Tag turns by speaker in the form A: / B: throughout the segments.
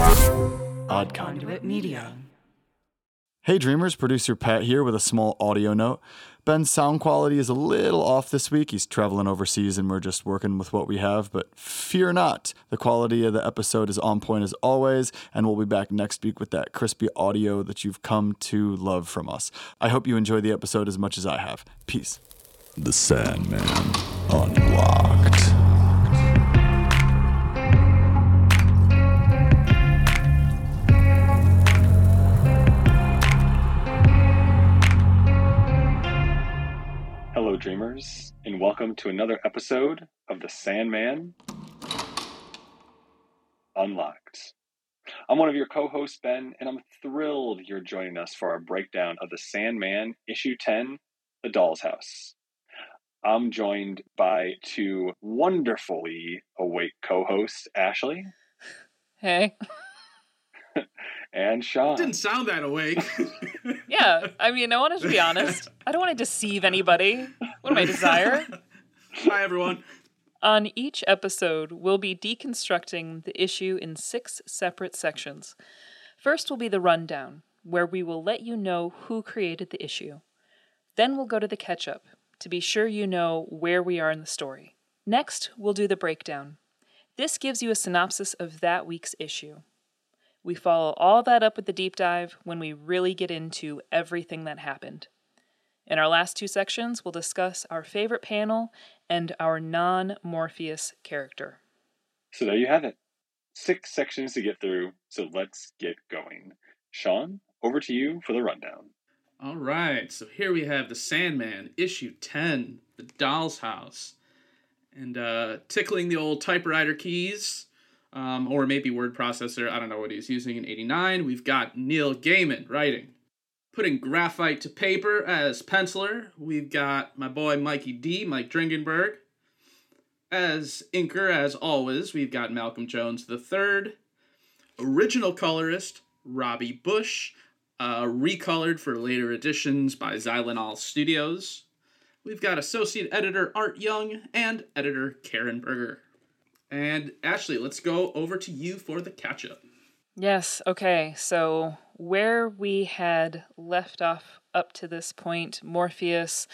A: Odd Conduit Media.
B: Hey Dreamers, producer Pat here with a small audio note. Ben's sound quality is a little off this week. He's traveling overseas and we're just working with what we have, but fear not. The quality of the episode is on point as always, and we'll be back next week with that crispy audio that you've come to love from us. I hope you enjoy the episode as much as I have. Peace. The Sandman Unlocked.
C: Dreamers, and welcome to another episode of The Sandman Unlocked. I'm one of your co hosts, Ben, and I'm thrilled you're joining us for our breakdown of The Sandman, Issue 10, The Doll's House. I'm joined by two wonderfully awake co hosts, Ashley
D: Hey.
C: and Sean.
E: Didn't sound that awake.
D: Yeah, I mean, I wanted to be honest. I don't want to deceive anybody. What am I desire?
E: Hi, everyone.
D: On each episode, we'll be deconstructing the issue in six separate sections. First will be the rundown, where we will let you know who created the issue. Then we'll go to the catch up, to be sure you know where we are in the story. Next, we'll do the breakdown. This gives you a synopsis of that week's issue. We follow all that up with the deep dive when we really get into everything that happened. In our last two sections, we'll discuss our favorite panel and our non Morpheus character.
C: So there you have it. Six sections to get through, so let's get going. Sean, over to you for the rundown.
E: All right, so here we have The Sandman, issue 10, The Doll's House. And uh, tickling the old typewriter keys, um, or maybe word processor, I don't know what he's using in 89, we've got Neil Gaiman writing. Putting graphite to paper as penciler, we've got my boy Mikey D, Mike Dringenberg. As inker, as always, we've got Malcolm Jones III. Original colorist, Robbie Busch, uh, recolored for later editions by Xylenol Studios. We've got associate editor Art Young and editor Karen Berger. And Ashley, let's go over to you for the catch up.
D: Yes, okay, so where we had left off up to this point, Morpheus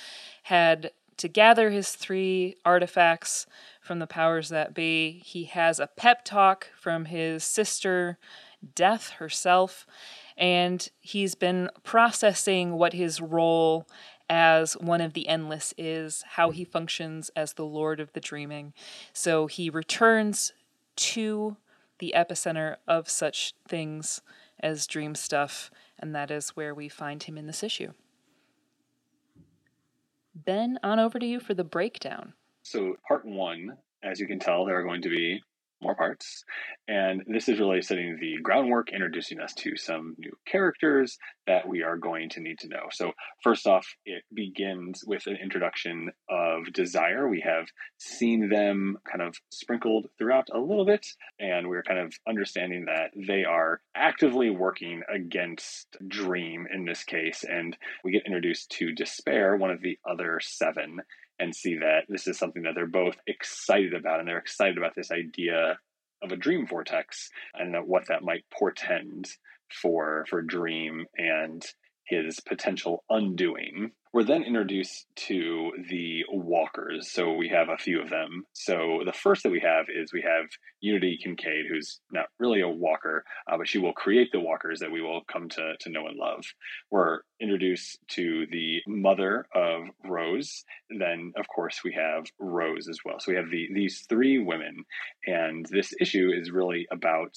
D: had to gather his three artifacts from the powers that be. He has a pep talk from his sister, Death herself, and he's been processing what his role as one of the endless is, how he functions as the Lord of the Dreaming. So he returns to the epicenter of such things as dream stuff, and that is where we find him in this issue. Ben, on over to you for the breakdown.
C: So, part one, as you can tell, there are going to be more parts. And this is really setting the groundwork, introducing us to some new characters that we are going to need to know. So, first off, it begins with an introduction of Desire. We have seen them kind of sprinkled throughout a little bit, and we're kind of understanding that they are actively working against Dream in this case. And we get introduced to Despair, one of the other seven and see that this is something that they're both excited about and they're excited about this idea of a dream vortex and what that might portend for for dream and his potential undoing we're then introduced to the walkers so we have a few of them. So the first that we have is we have unity kincaid who's not really a walker uh, but she will create the walkers that we will come to, to know and love. We're introduced to the mother of rose. Then of course we have rose as well. So we have the, these three women and this issue is really about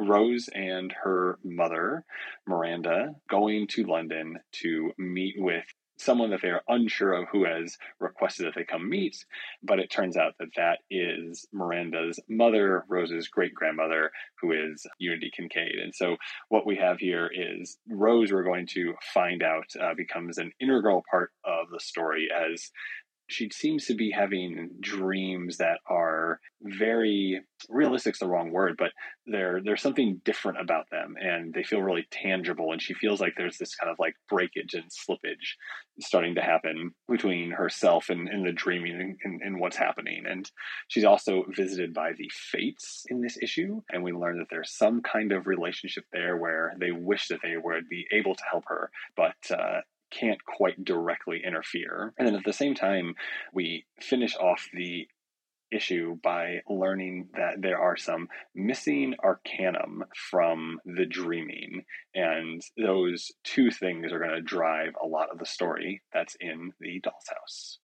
C: Rose and her mother, Miranda, going to London to meet with someone that they are unsure of who has requested that they come meet. But it turns out that that is Miranda's mother, Rose's great grandmother, who is Unity Kincaid. And so what we have here is Rose, we're going to find out, uh, becomes an integral part of the story as she seems to be having dreams that are very realistic's the wrong word but there there's something different about them and they feel really tangible and she feels like there's this kind of like breakage and slippage starting to happen between herself and, and the dreaming and, and what's happening and she's also visited by the fates in this issue and we learn that there's some kind of relationship there where they wish that they would be able to help her but uh, can't quite directly interfere. And then mm-hmm. at the same time, we finish off the issue by learning that there are some missing arcanum from the dreaming. And those two things are going to drive a lot of the story that's in the doll's house.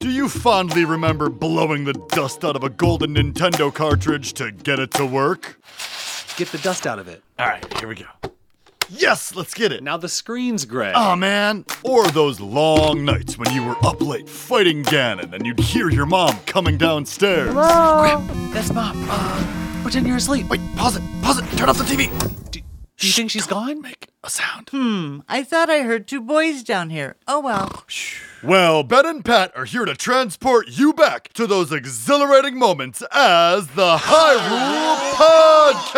B: Do you fondly remember blowing the dust out of a golden Nintendo cartridge to get it to work?
A: Get the dust out of it.
B: All right, here we go. Yes, let's get it.
A: Now the screen's gray.
B: Oh man. Or those long nights when you were up late fighting Ganon and you'd hear your mom coming downstairs.
A: Hello? That's Mom. Uh, pretend you're asleep.
B: Wait, pause it, pause it, turn off the TV.
A: Do, do you think she's gone?
B: Make a sound.
F: Hmm, I thought I heard two boys down here. Oh well.
B: Well, Ben and Pat are here to transport you back to those exhilarating moments as the Hyrule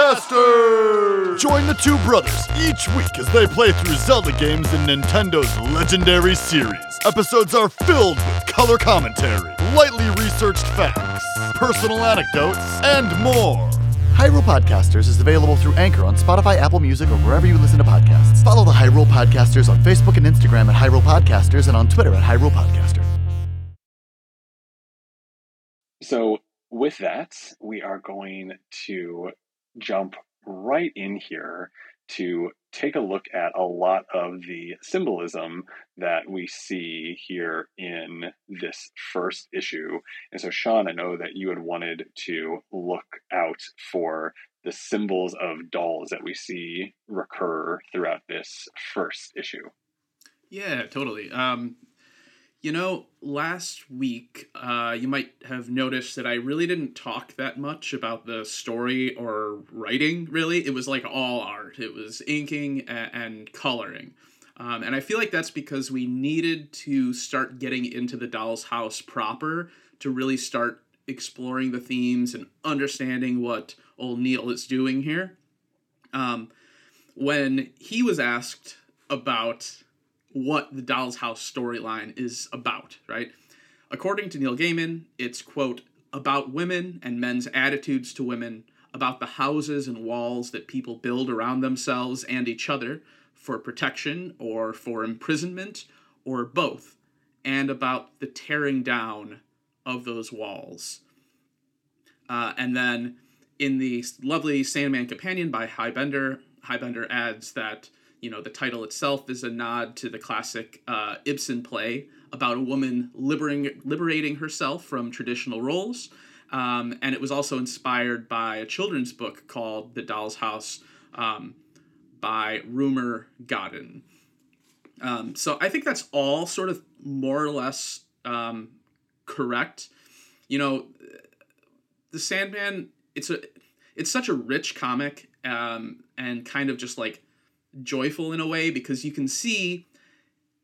B: Podcaster. Join the two brothers each week as they play through Zelda games in Nintendo's legendary series. Episodes are filled with color commentary, lightly researched facts, personal anecdotes, and more. Hyrule Podcasters is available through Anchor on Spotify, Apple Music, or wherever you listen to podcasts. Follow the Hyrule Podcasters on Facebook and Instagram at Hyrule Podcasters and on Twitter at Hyrule Podcaster.
C: So, with that, we are going to jump right in here to take a look at a lot of the symbolism that we see here in this first issue. And so, Sean, I know that you had wanted to look out for the symbols of dolls that we see recur throughout this first issue.
E: Yeah, totally. Um, you know, last week, uh, you might have noticed that I really didn't talk that much about the story or writing, really. It was like all art, it was inking and, coloring. Um, and I feel like that's because we needed to start getting into the doll's house proper to really start exploring the themes and understanding what old Neil is doing here. Um, when he was asked about what the Doll's House storyline is about, right? According to Neil Gaiman, it's, quote, about women and men's attitudes to women, about the houses and walls that people build around themselves and each other for protection or for imprisonment or both, and about the tearing down of those walls. Uh, and then in the lovely Sandman Companion by Hy Bender, Highbender adds that you know the title itself is a nod to the classic uh, Ibsen play about a woman liberating liberating herself from traditional roles, um, and it was also inspired by a children's book called The Doll's House um, by Rumer Godden. Um, so I think that's all sort of more or less um, correct. You know, the Sandman. It's a it's such a rich comic um, and kind of just like joyful in a way because you can see,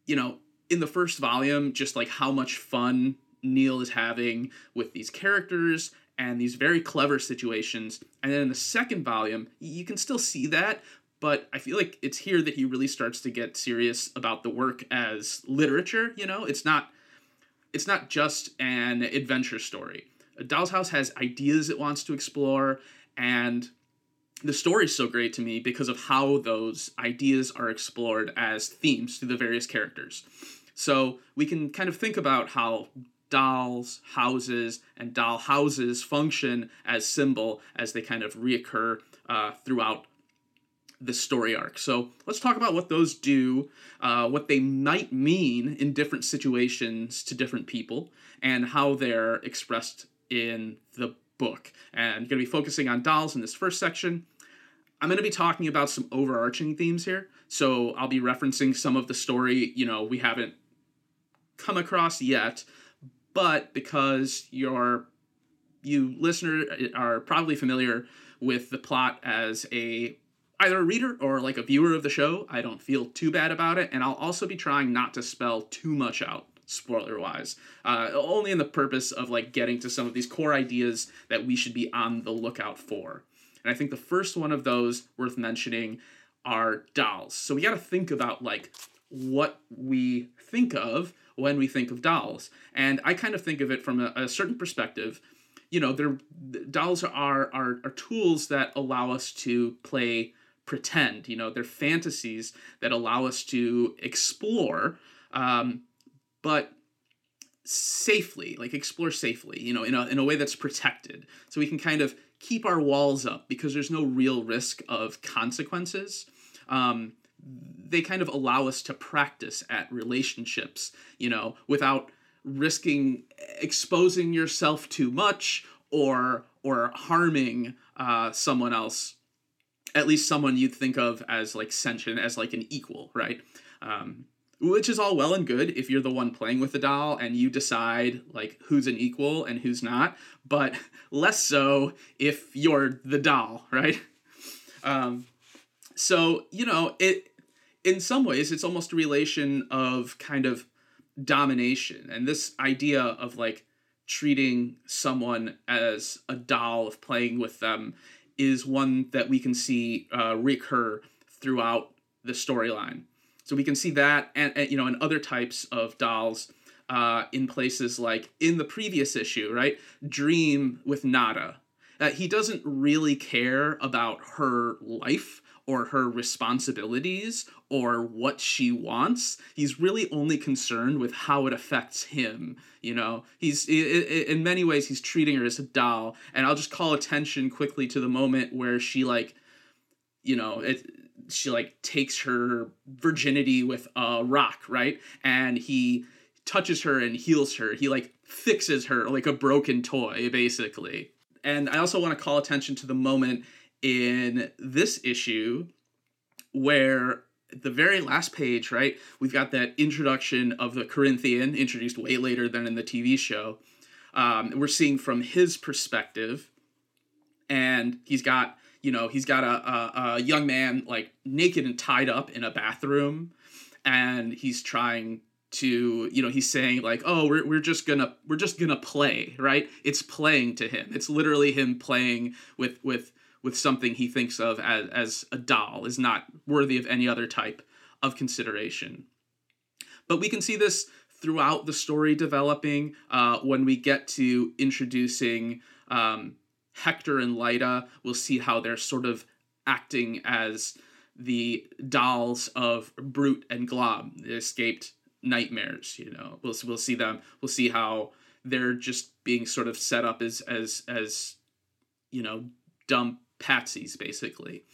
E: you know, in the first volume, just like how much fun Neil is having with these characters and these very clever situations. And then in the second volume, you can still see that, but I feel like it's here that he really starts to get serious about the work as literature, you know? It's not it's not just an adventure story. A Doll's House has ideas it wants to explore and the story is so great to me because of how those ideas are explored as themes through the various characters. So we can kind of think about how dolls, houses, and doll houses function as symbol as they kind of reoccur uh, throughout the story arc. So let's talk about what those do, uh, what they might mean in different situations to different people, and how they're expressed in the book. And I'm going to be focusing on dolls in this first section. I'm going to be talking about some overarching themes here. So I'll be referencing some of the story, you know, we haven't come across yet, but because you're you listener are probably familiar with the plot as a either a reader or like a viewer of the show, I don't feel too bad about it, and I'll also be trying not to spell too much out. spoiler wise. Uh, only in the purpose of like getting to some of these core ideas that we should be on the lookout for. And I think the first one of those worth mentioning are dolls. So we got to think about like what we think of when we think of dolls. And I kind of think of it from a, a certain perspective. You know, they're dolls are, are are tools that allow us to play pretend. You know, they're fantasies that allow us to explore, um, but safely, like explore safely. You know, in a in a way that's protected, so we can kind of keep our walls up because there's no real risk of consequences. Um, they kind of allow us to practice at relationships, you know, without risking exposing yourself too much or or harming uh, someone else, at least someone you'd think of as like sentient, as like an equal, right? Um, which is all well and good if you're the one playing with the doll and you decide like who's an equal and who's not, but less so if you're the doll, right? Um, so you know it in some ways it's almost a relation of kind of domination and this idea of like treating someone as a doll of playing with them is one that we can see uh, recur throughout the storyline so we can see that and, and, you know and other types of dolls uh, in places like in the previous issue right dream with nada uh, he doesn't really care about her life or her responsibilities or what she wants. He's really only concerned with how it affects him. You know, he's in many ways he's treating her as a doll. And I'll just call attention quickly to the moment where she like, you know, it she like takes her virginity with a rock, right? And he touches her and heals her. He like fixes her like a broken toy, basically. And I also want to call attention to the moment in this issue where the very last page, right, we've got that introduction of the Corinthian, introduced way later than in the TV show. Um, we're seeing from his perspective, and he's got, you know, he's got a, a, a young man like naked and tied up in a bathroom, and he's trying to you know he's saying like oh we're, we're just gonna we're just gonna play right it's playing to him it's literally him playing with with with something he thinks of as, as a doll is not worthy of any other type of consideration. But we can see this throughout the story developing uh, when we get to introducing um, Hector and Lyda. We'll see how they're sort of acting as the dolls of Brute and Glob, the escaped nightmares. You know, we'll we'll see them. We'll see how they're just being sort of set up as as as you know dumb patsies, basically.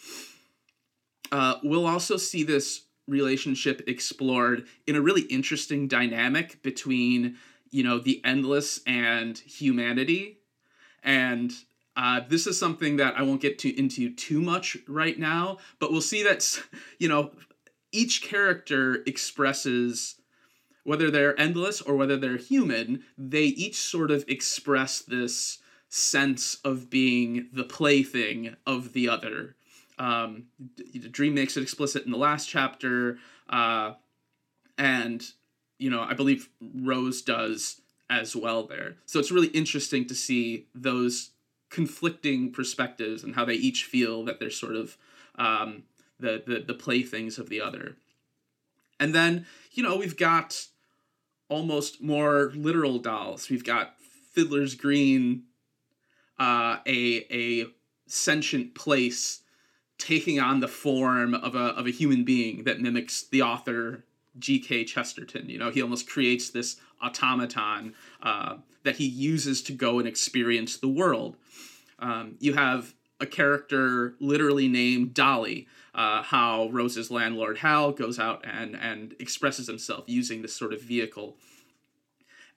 E: Uh, we'll also see this relationship explored in a really interesting dynamic between, you know, the endless and humanity. And uh, this is something that I won't get to into too much right now, but we'll see that, you know, each character expresses whether they're endless or whether they're human, they each sort of express this sense of being the plaything of the other. Um, Dream makes it explicit in the last chapter, uh, and you know I believe Rose does as well there. So it's really interesting to see those conflicting perspectives and how they each feel that they're sort of um, the, the the playthings of the other. And then you know we've got almost more literal dolls. We've got Fiddler's Green uh, a a sentient place taking on the form of a of a human being that mimics the author G.K. Chesterton. You know, he almost creates this automaton uh, that he uses to go and experience the world. Um, you have a character literally named Dolly. Uh, how Rose's landlord Hal goes out and and expresses himself using this sort of vehicle,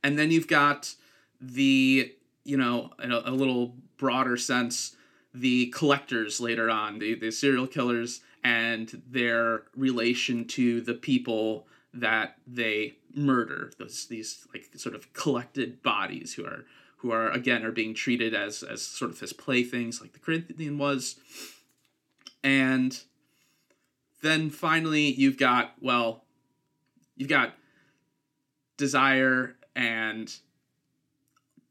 E: and then you've got the you know, in a, a little broader sense, the collectors later on, the, the serial killers and their relation to the people that they murder. Those these like sort of collected bodies who are who are again are being treated as as sort of as playthings like the Corinthian was. And then finally you've got well you've got Desire and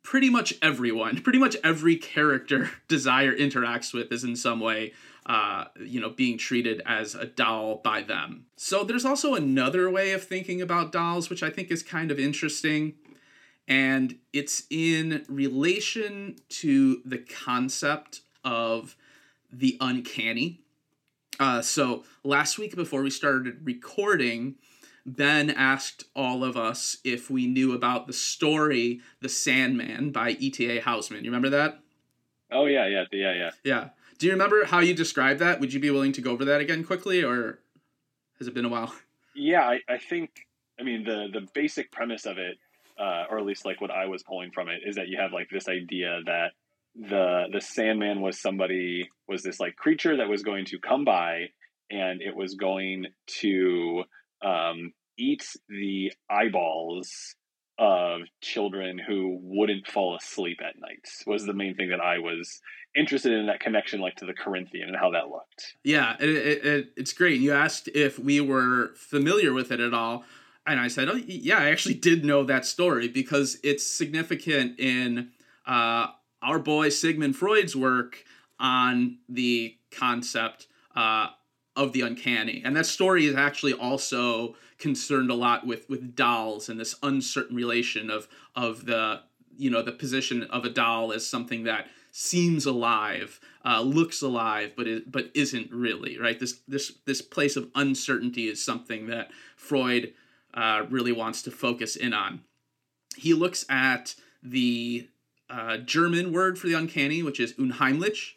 E: pretty much everyone, pretty much every character Desire interacts with is in some way, uh, you know, being treated as a doll by them. So there's also another way of thinking about dolls, which I think is kind of interesting. And it's in relation to the concept of the uncanny. Uh, so last week, before we started recording, Ben asked all of us if we knew about the story "The Sandman" by E.T.A. Hoffmann. You remember that?
C: Oh yeah, yeah, yeah, yeah.
E: Yeah. Do you remember how you described that? Would you be willing to go over that again quickly, or has it been a while?
C: Yeah, I, I think. I mean, the the basic premise of it, uh, or at least like what I was pulling from it, is that you have like this idea that the the Sandman was somebody was this like creature that was going to come by, and it was going to um, eat the eyeballs of children who wouldn't fall asleep at night was the main thing that I was interested in that connection like to the Corinthian and how that looked.
E: Yeah, it, it, it, it's great. You asked if we were familiar with it at all. And I said, oh, yeah, I actually did know that story because it's significant in uh, our boy Sigmund Freud's work on the concept uh, of the uncanny. And that story is actually also concerned a lot with with dolls and this uncertain relation of of the you know the position of a doll as something that seems alive, uh, looks alive, but is, but isn't really right. This this this place of uncertainty is something that Freud uh, really wants to focus in on. He looks at the uh, German word for the uncanny, which is unheimlich,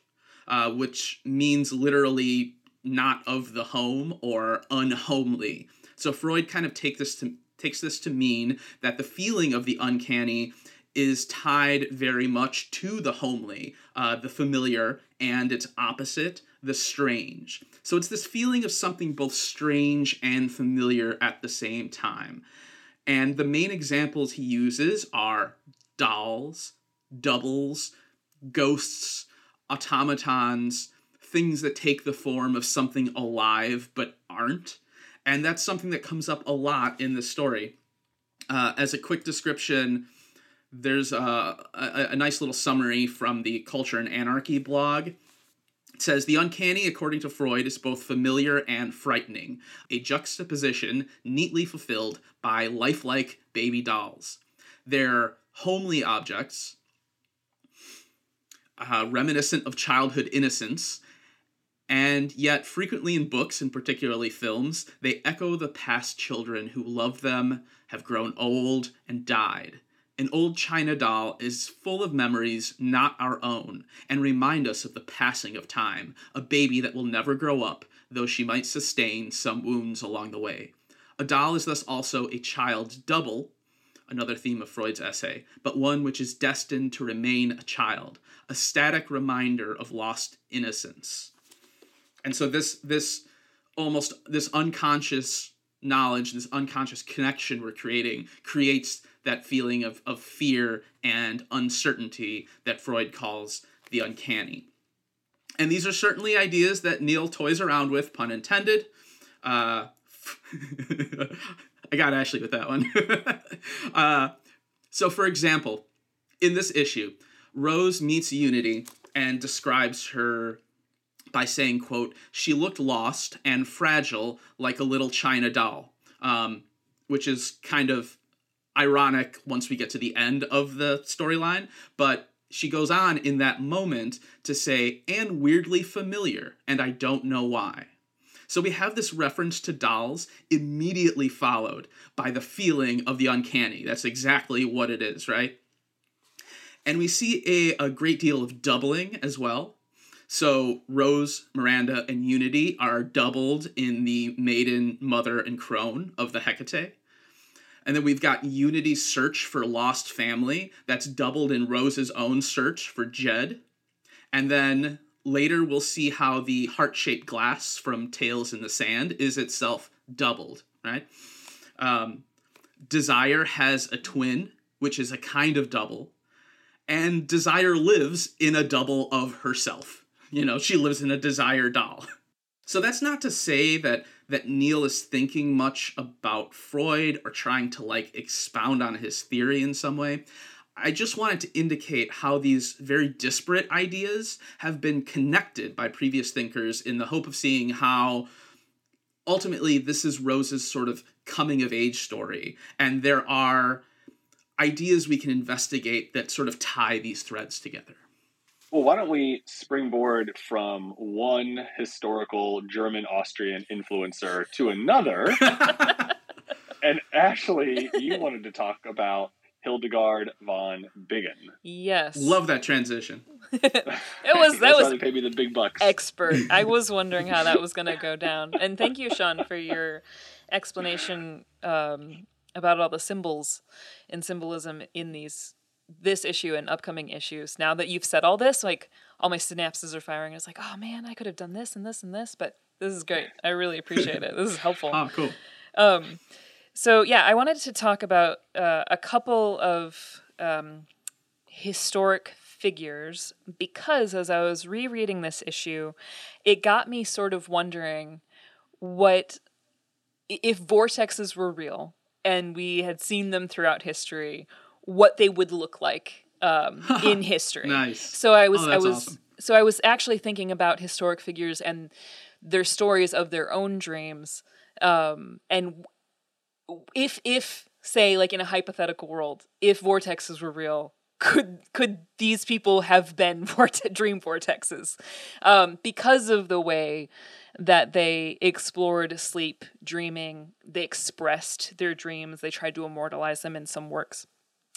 E: uh, which means literally not of the home or unhomely. So Freud kind of take this to, takes this to mean that the feeling of the uncanny is tied very much to the homely, uh, the familiar, and its opposite, the strange. So it's this feeling of something both strange and familiar at the same time. And the main examples he uses are dolls, doubles, ghosts, automatons, things that take the form of something alive but aren't. And that's something that comes up a lot in the story. Uh, as a quick description, there's a, a, a nice little summary from the Culture and Anarchy blog. It says the uncanny, according to Freud, is both familiar and frightening, a juxtaposition neatly fulfilled by lifelike baby dolls. They're homely objects, uh, reminiscent of childhood innocence, and yet frequently in books and particularly films, they echo the past children who loved them, have grown old, and died. An old China doll is full of memories not our own and remind us of the passing of time, a baby that will never grow up, though she might sustain some wounds along the way. A doll is thus also a child's double, another theme of Freud's essay, but one which is destined to remain a child, a static reminder of lost innocence and so this this almost this unconscious knowledge this unconscious connection we're creating creates that feeling of, of fear and uncertainty that freud calls the uncanny. And these are certainly ideas that neil toys around with pun intended. Uh, i got ashley with that one. Uh, so for example in this issue rose meets unity and describes her by saying, quote, she looked lost and fragile like a little china doll, um, which is kind of ironic once we get to the end of the storyline. But she goes on in that moment to say, and weirdly familiar, and I don't know why. So we have this reference to dolls immediately followed by the feeling of the uncanny. That's exactly what it is, right? And we see a, a great deal of doubling as well. So Rose, Miranda, and Unity are doubled in the maiden, mother, and crone of the Hecate. And then we've got Unity's search for lost family. That's doubled in Rose's own search for Jed. And then later we'll see how the heart shaped glass from Tales in the Sand is itself doubled, right? Um, Desire has a twin, which is a kind of double. And Desire lives in a double of herself. You know, she lives in a desire doll. So that's not to say that that Neil is thinking much about Freud or trying to like expound on his theory in some way. I just wanted to indicate how these very disparate ideas have been connected by previous thinkers in the hope of seeing how ultimately this is Rose's sort of coming of age story. And there are ideas we can investigate that sort of tie these threads together.
C: Well, why don't we springboard from one historical German Austrian influencer to another? and Ashley, you wanted to talk about Hildegard von Bingen.
D: Yes.
E: Love that transition.
D: it was that was
C: pay me the big bucks.
D: expert. I was wondering how that was going to go down. And thank you, Sean, for your explanation um, about all the symbols and symbolism in these this issue and upcoming issues. Now that you've said all this, like all my synapses are firing. It's like, oh man, I could have done this and this and this, but this is great. I really appreciate it. This is helpful.
E: Oh, cool.
D: Um, so yeah, I wanted to talk about uh, a couple of um, historic figures because as I was rereading this issue, it got me sort of wondering what if vortexes were real and we had seen them throughout history, what they would look like um, in history.
E: Nice.
D: So I was
E: Oh,
D: I was
E: awesome.
D: so I was actually thinking about historic figures and their stories of their own dreams. Um, and if if say like in a hypothetical world, if vortexes were real, could could these people have been vorte- dream vortexes? Um, because of the way that they explored sleep, dreaming, they expressed their dreams, they tried to immortalize them in some works.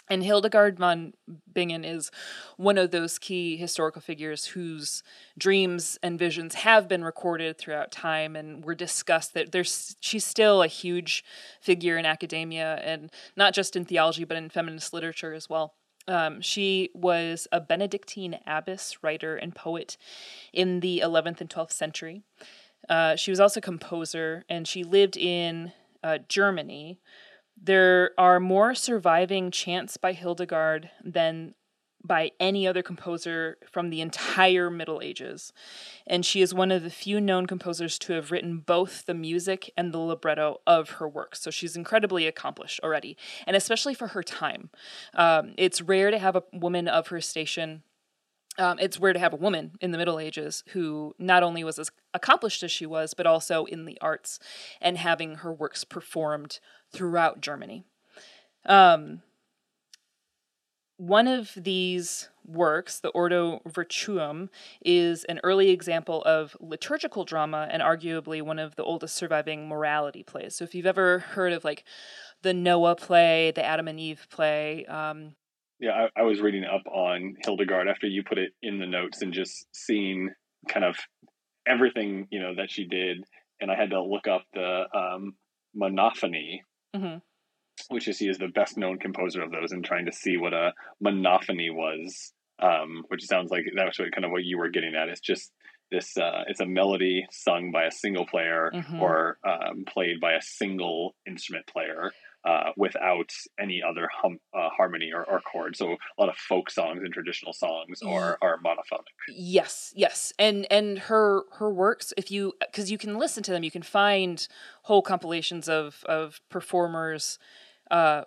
D: And Hildegard von Bingen is one of those key historical figures whose dreams and visions have been recorded throughout time and were discussed. That there's she's still a huge figure in academia and not just in theology but in feminist literature as well. Um, she was a Benedictine abbess, writer, and poet in the 11th and 12th century. Uh, she was also a composer, and she lived in uh, Germany. There are more surviving chants by Hildegard than by any other composer from the entire Middle Ages. And she is one of the few known composers to have written both the music and the libretto of her works. So she's incredibly accomplished already, and especially for her time. Um, it's rare to have a woman of her station um, it's rare to have a woman in the Middle Ages who not only was as accomplished as she was, but also in the arts and having her works performed throughout Germany. Um, one of these works, the Ordo Virtuum, is an early example of liturgical drama and arguably one of the oldest surviving morality plays. So if you've ever heard of like the Noah play, the Adam and Eve play, um,
C: Yeah, I, I was reading up on Hildegard after you put it in the notes and just seeing kind of everything you know that she did, and I had to look up the um, monophony,
D: mhm.
C: which is he is the best known composer of those, and trying to see what a monophony was, um, which sounds like that's what kind of what you were getting at. It's just this. Uh, it's a melody sung by a single player
D: Mhm.
C: or um, played by a single instrument player. Uh, without any other hum, uh, harmony or, or chord, so a lot of folk songs and traditional songs are are monophonic.
D: Yes, yes, and and her her works, if you because you can listen to them, you can find whole compilations of of performers, uh,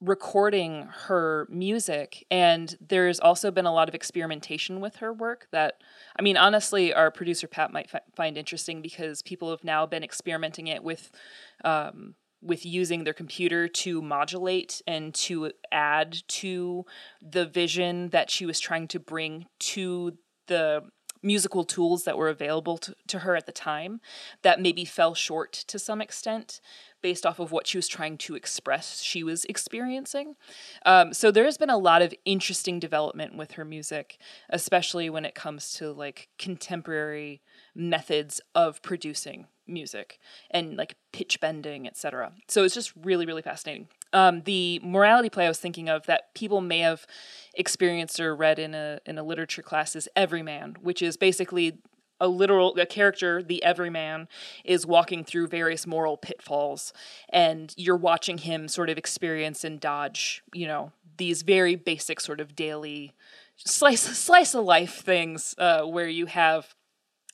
D: recording her music, and there's also been a lot of experimentation with her work that I mean, honestly, our producer Pat might fi- find interesting because people have now been experimenting it with. Um, with using their computer to modulate and to add to the vision that she was trying to bring to the musical tools that were available to, to her at the time that maybe fell short to some extent based off of what she was trying to express she was experiencing. Um, so there has been a lot of interesting development with her music especially when it comes to like contemporary methods of producing music and like pitch bending etc so it's just really really fascinating. Um, the morality play i was thinking of that people may have experienced or read in a in a literature class is everyman which is basically a literal a character the everyman is walking through various moral pitfalls and you're watching him sort of experience and dodge you know these very basic sort of daily slice slice of life things uh, where you have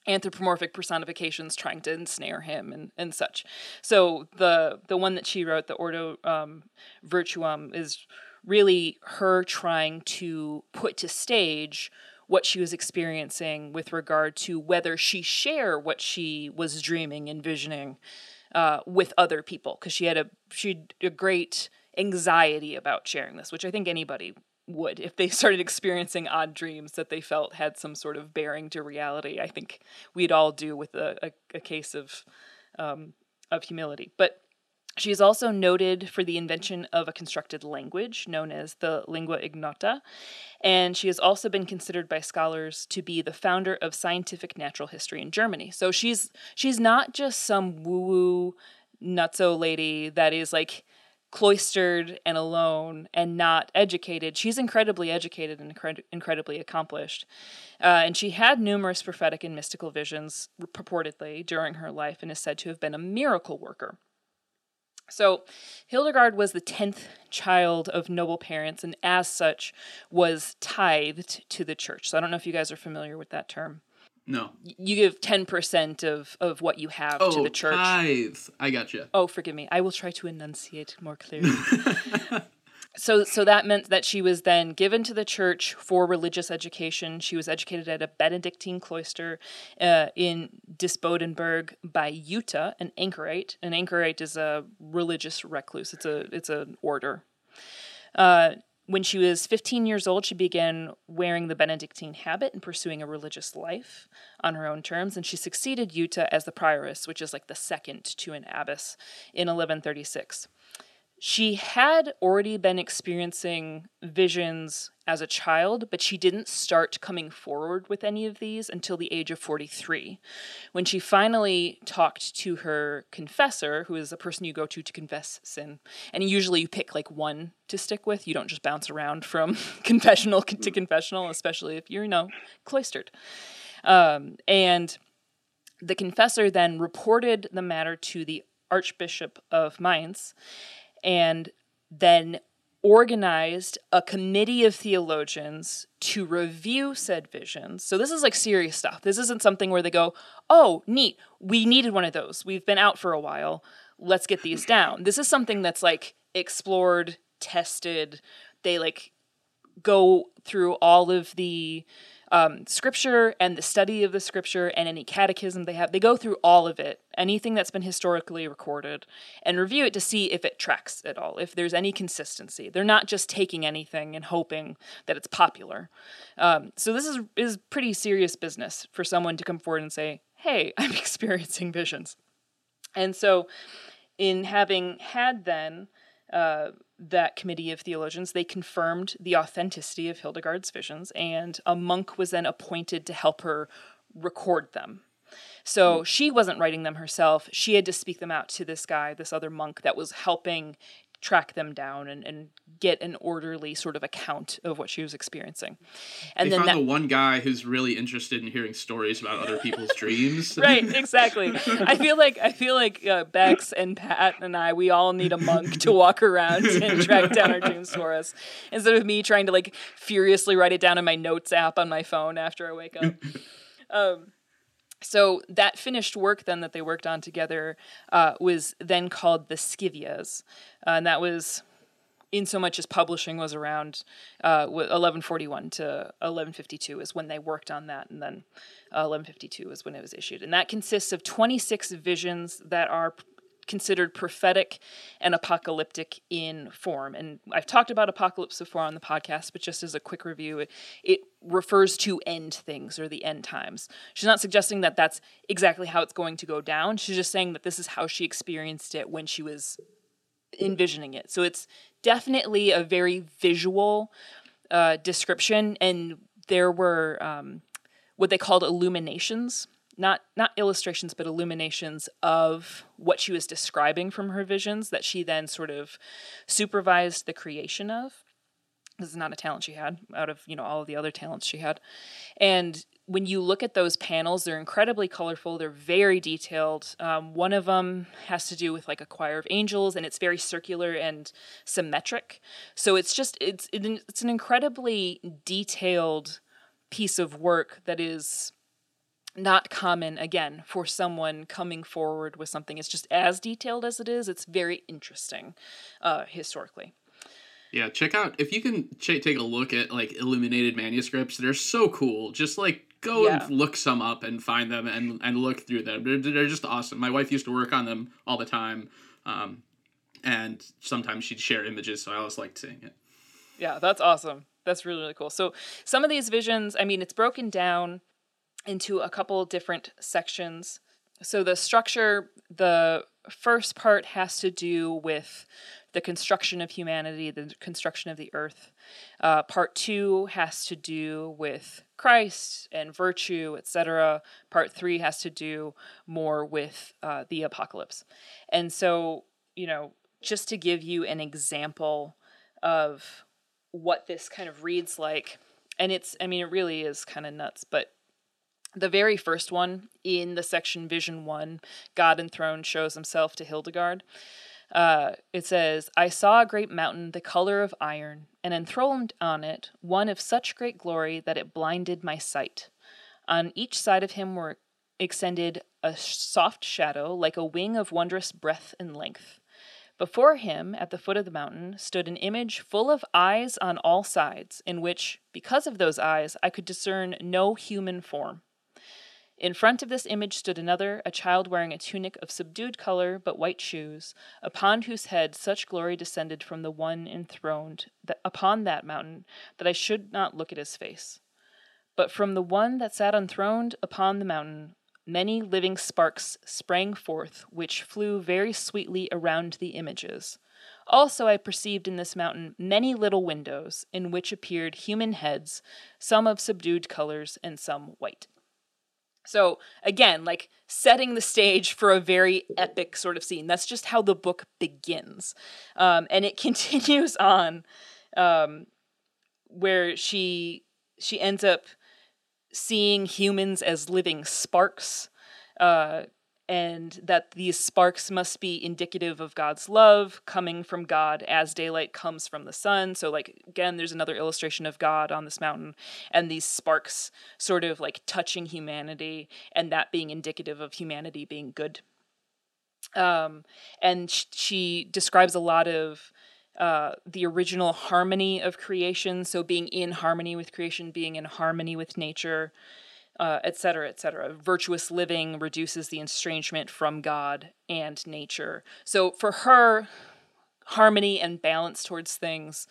D: anthropomorphic personifications trying to ensnare him and, and such. So the the one that she wrote, the Ordo um, Virtuum, is really her trying to put to stage what she was experiencing with regard to whether she share what she was dreaming, envisioning uh, with other people, because she had a she had a great anxiety about sharing this, which I think anybody would if they started experiencing odd dreams that they felt had some sort of bearing to reality. I think we'd all do with a, a, a case of um, of humility. But she is also noted for the invention of a constructed language known as the lingua ignota, and she has also been considered by scholars to be the founder of scientific natural history in Germany. So she's she's not just some woo-woo nutso lady that is like cloistered and alone and not educated. She's incredibly educated and incred- incredibly accomplished. Uh, and she had numerous prophetic and mystical visions, purportedly, during her life, and is said to have been a miracle worker. So, Hildegard was the 10th child of noble parents and, as such, was tithed to the church. So, I don't know if you guys are familiar with that term.
E: No.
D: You give 10% of, of what you have
E: Oh,
D: to the church.
E: tithe. I got you.
D: Oh, forgive me. I will try to enunciate more clearly. so, so that meant that she was then given to the church for religious education. She was educated at a Benedictine cloister uh, in Disibodenberg by Jutta, an anchorite. An anchorite is a religious recluse. It's a it's an order. Uh, when she was 15 years old, she began wearing the Benedictine habit and pursuing a religious life on her own terms, and she succeeded Jutta as the prioress, which is like the second to an abbess, in 1136. She had already been experiencing visions as a child, but she didn't start coming forward with any of these until the age of 43, when she finally talked to her confessor, who is the person you go to to confess sin. And usually you pick like one to stick with. You don't just bounce around from confessional to confessional, especially if you're, you know, cloistered. Um, and the confessor then reported the matter to the Archbishop of Mainz and then organized a committee of theologians to review said visions. So this is like serious stuff. This isn't something where they go, "Oh, neat. We needed one of those. We've been out for a while. Let's get these down." This is something that's like explored, tested. They like go through all of the um, scripture and the study of the scripture and any catechism they have. They go through all of it, anything that's been historically recorded, and review it to see if it tracks at all, if there's any consistency. They're not just taking anything and hoping that it's popular. Um, so this is is pretty serious business for someone to come forward and say, "Hey, I'm experiencing visions," and so in having had then uh, that committee of theologians, they confirmed the authenticity of Hildegard's visions, and a monk was then appointed to help her record them. So she wasn't writing them herself. She had to speak them out to this guy, this other monk that was helping track them down and, and get an orderly sort of account of what she was experiencing. And
E: they
D: then
E: found
D: that,
E: the one guy who's really interested in hearing stories about other people's dreams.
D: right exactly i feel like i feel like uh, bex and pat and i we all need a monk to walk around and track down our dreams for us instead of me trying to like furiously write it down in my notes app on my phone after i wake up um, so that finished work then that they worked on together uh, was then called the scivias. Uh, and that was in so much as publishing was around uh, 1141 to 1152 is when they worked on that. And then uh, 1152 is when it was issued. And that consists of 26 visions that are considered prophetic and apocalyptic in form and i've talked about apocalypse before on the podcast but just as a quick review it, it refers to end things or the end times she's not suggesting that that's exactly how it's going to go down she's just saying that this is how she experienced it when she was envisioning it. So it's definitely a very visual uh, description, and there were um, what they called illuminations. Not not illustrations, but illuminations of what she was describing from her visions that she then sort of supervised the creation of. This is not a talent she had out of you know all of the other talents she had, and when you look at those panels, they're incredibly colorful. They're very detailed. Um, one of them has to do with like a choir of angels, and it's very circular and symmetric. So it's just it's it, it's an incredibly detailed piece of work that is not common again for someone coming forward with something it's just as detailed as it is it's very interesting uh, historically
E: Yeah, check out if you can ch- take a look at like illuminated manuscripts. They're so cool. Just like go
D: Yeah.
E: and look some up and find them and and look through them. They're, they're just awesome. My wife used to work on them all the time, um, and sometimes she'd share images, so I always liked seeing it.
D: Yeah, that's awesome. That's really, really cool. So some of these visions, I mean, it's broken down into a couple different sections. So the structure, the first part has to do with the construction of humanity, the construction of the earth. Uh, part two has to do with Christ and virtue, etc. Part three has to do more with uh, the apocalypse. And so, you know, just to give you an example of what this kind of reads like, and it's, I mean, it really is kind of nuts, but the very first one in the section Vision 1, God enthroned shows himself to Hildegard. Uh, it says, I saw a great mountain, the color of iron, and enthroned on it one of such great glory that it blinded my sight. On each side of him were extended a soft shadow, like a wing of wondrous breadth and length. Before him, at the foot of the mountain, stood an image full of eyes on all sides, in which, because of those eyes, I could discern no human form. In front of this image stood another, a child wearing a tunic of subdued color but white shoes, upon whose head such glory descended from the one enthroned that upon that mountain that I should not look at his face. But from the one that sat enthroned upon the mountain, many living sparks sprang forth, which flew very sweetly around the images. Also, I perceived in this mountain many little windows, in which appeared human heads, some of subdued colors and some white. So, again, like setting the stage for a very epic sort of scene. That's just how the book begins. Um, and it continues on um, where she she ends up seeing humans as living sparks uh, and that these sparks must be indicative of God's love coming from God as daylight comes from the sun. So, like, again, there's another illustration of God on this mountain, and these sparks sort of like touching humanity, and that being indicative of humanity being good. Um, and sh- she describes a lot of uh, the original harmony of creation, so being in harmony with creation, being in harmony with nature uh, et cetera, et cetera. Virtuous living reduces the estrangement from God and nature. So for her, harmony and balance towards things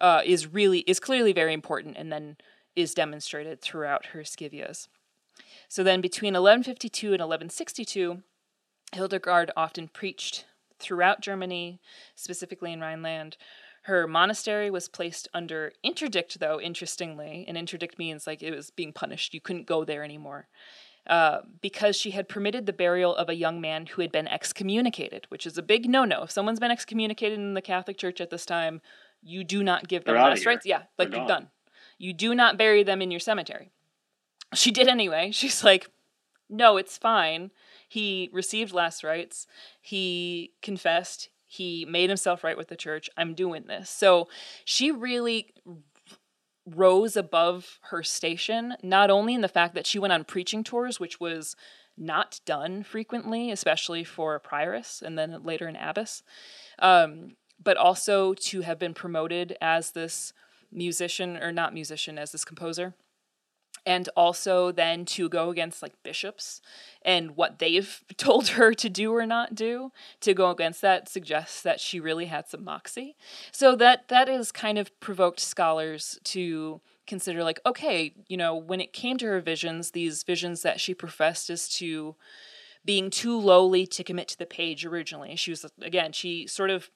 D: uh, is really is clearly very important, and then is demonstrated throughout her scivias. So then, between 1152 and 1162, Hildegard often preached throughout Germany, specifically in Rhineland. Her monastery was placed under interdict, though, interestingly. And interdict means like it was being punished. You couldn't go there anymore. Uh, because she had permitted the burial of a young man who had been excommunicated, which is a big no no. If someone's been excommunicated in the Catholic Church at this time, you do not give them last rites. Yeah, like
C: They're
D: you're done. You do not bury them in your cemetery. She did anyway. She's like, no, it's fine. He received last rites. He confessed. He made himself right with the church. I'm doing this. So she really rose above her station, not only in the fact that she went on preaching tours, which was not done frequently, especially for a prioress and then later an abbess, um, but also to have been promoted as this musician, or not musician, as this composer and also then to go against like bishops and what they've told her to do or not do to go against that suggests that she really had some moxie. So that that has kind of provoked scholars to consider like okay you know when it came to her visions these visions that she professed as to being too lowly to commit to the page originally she was again she sort of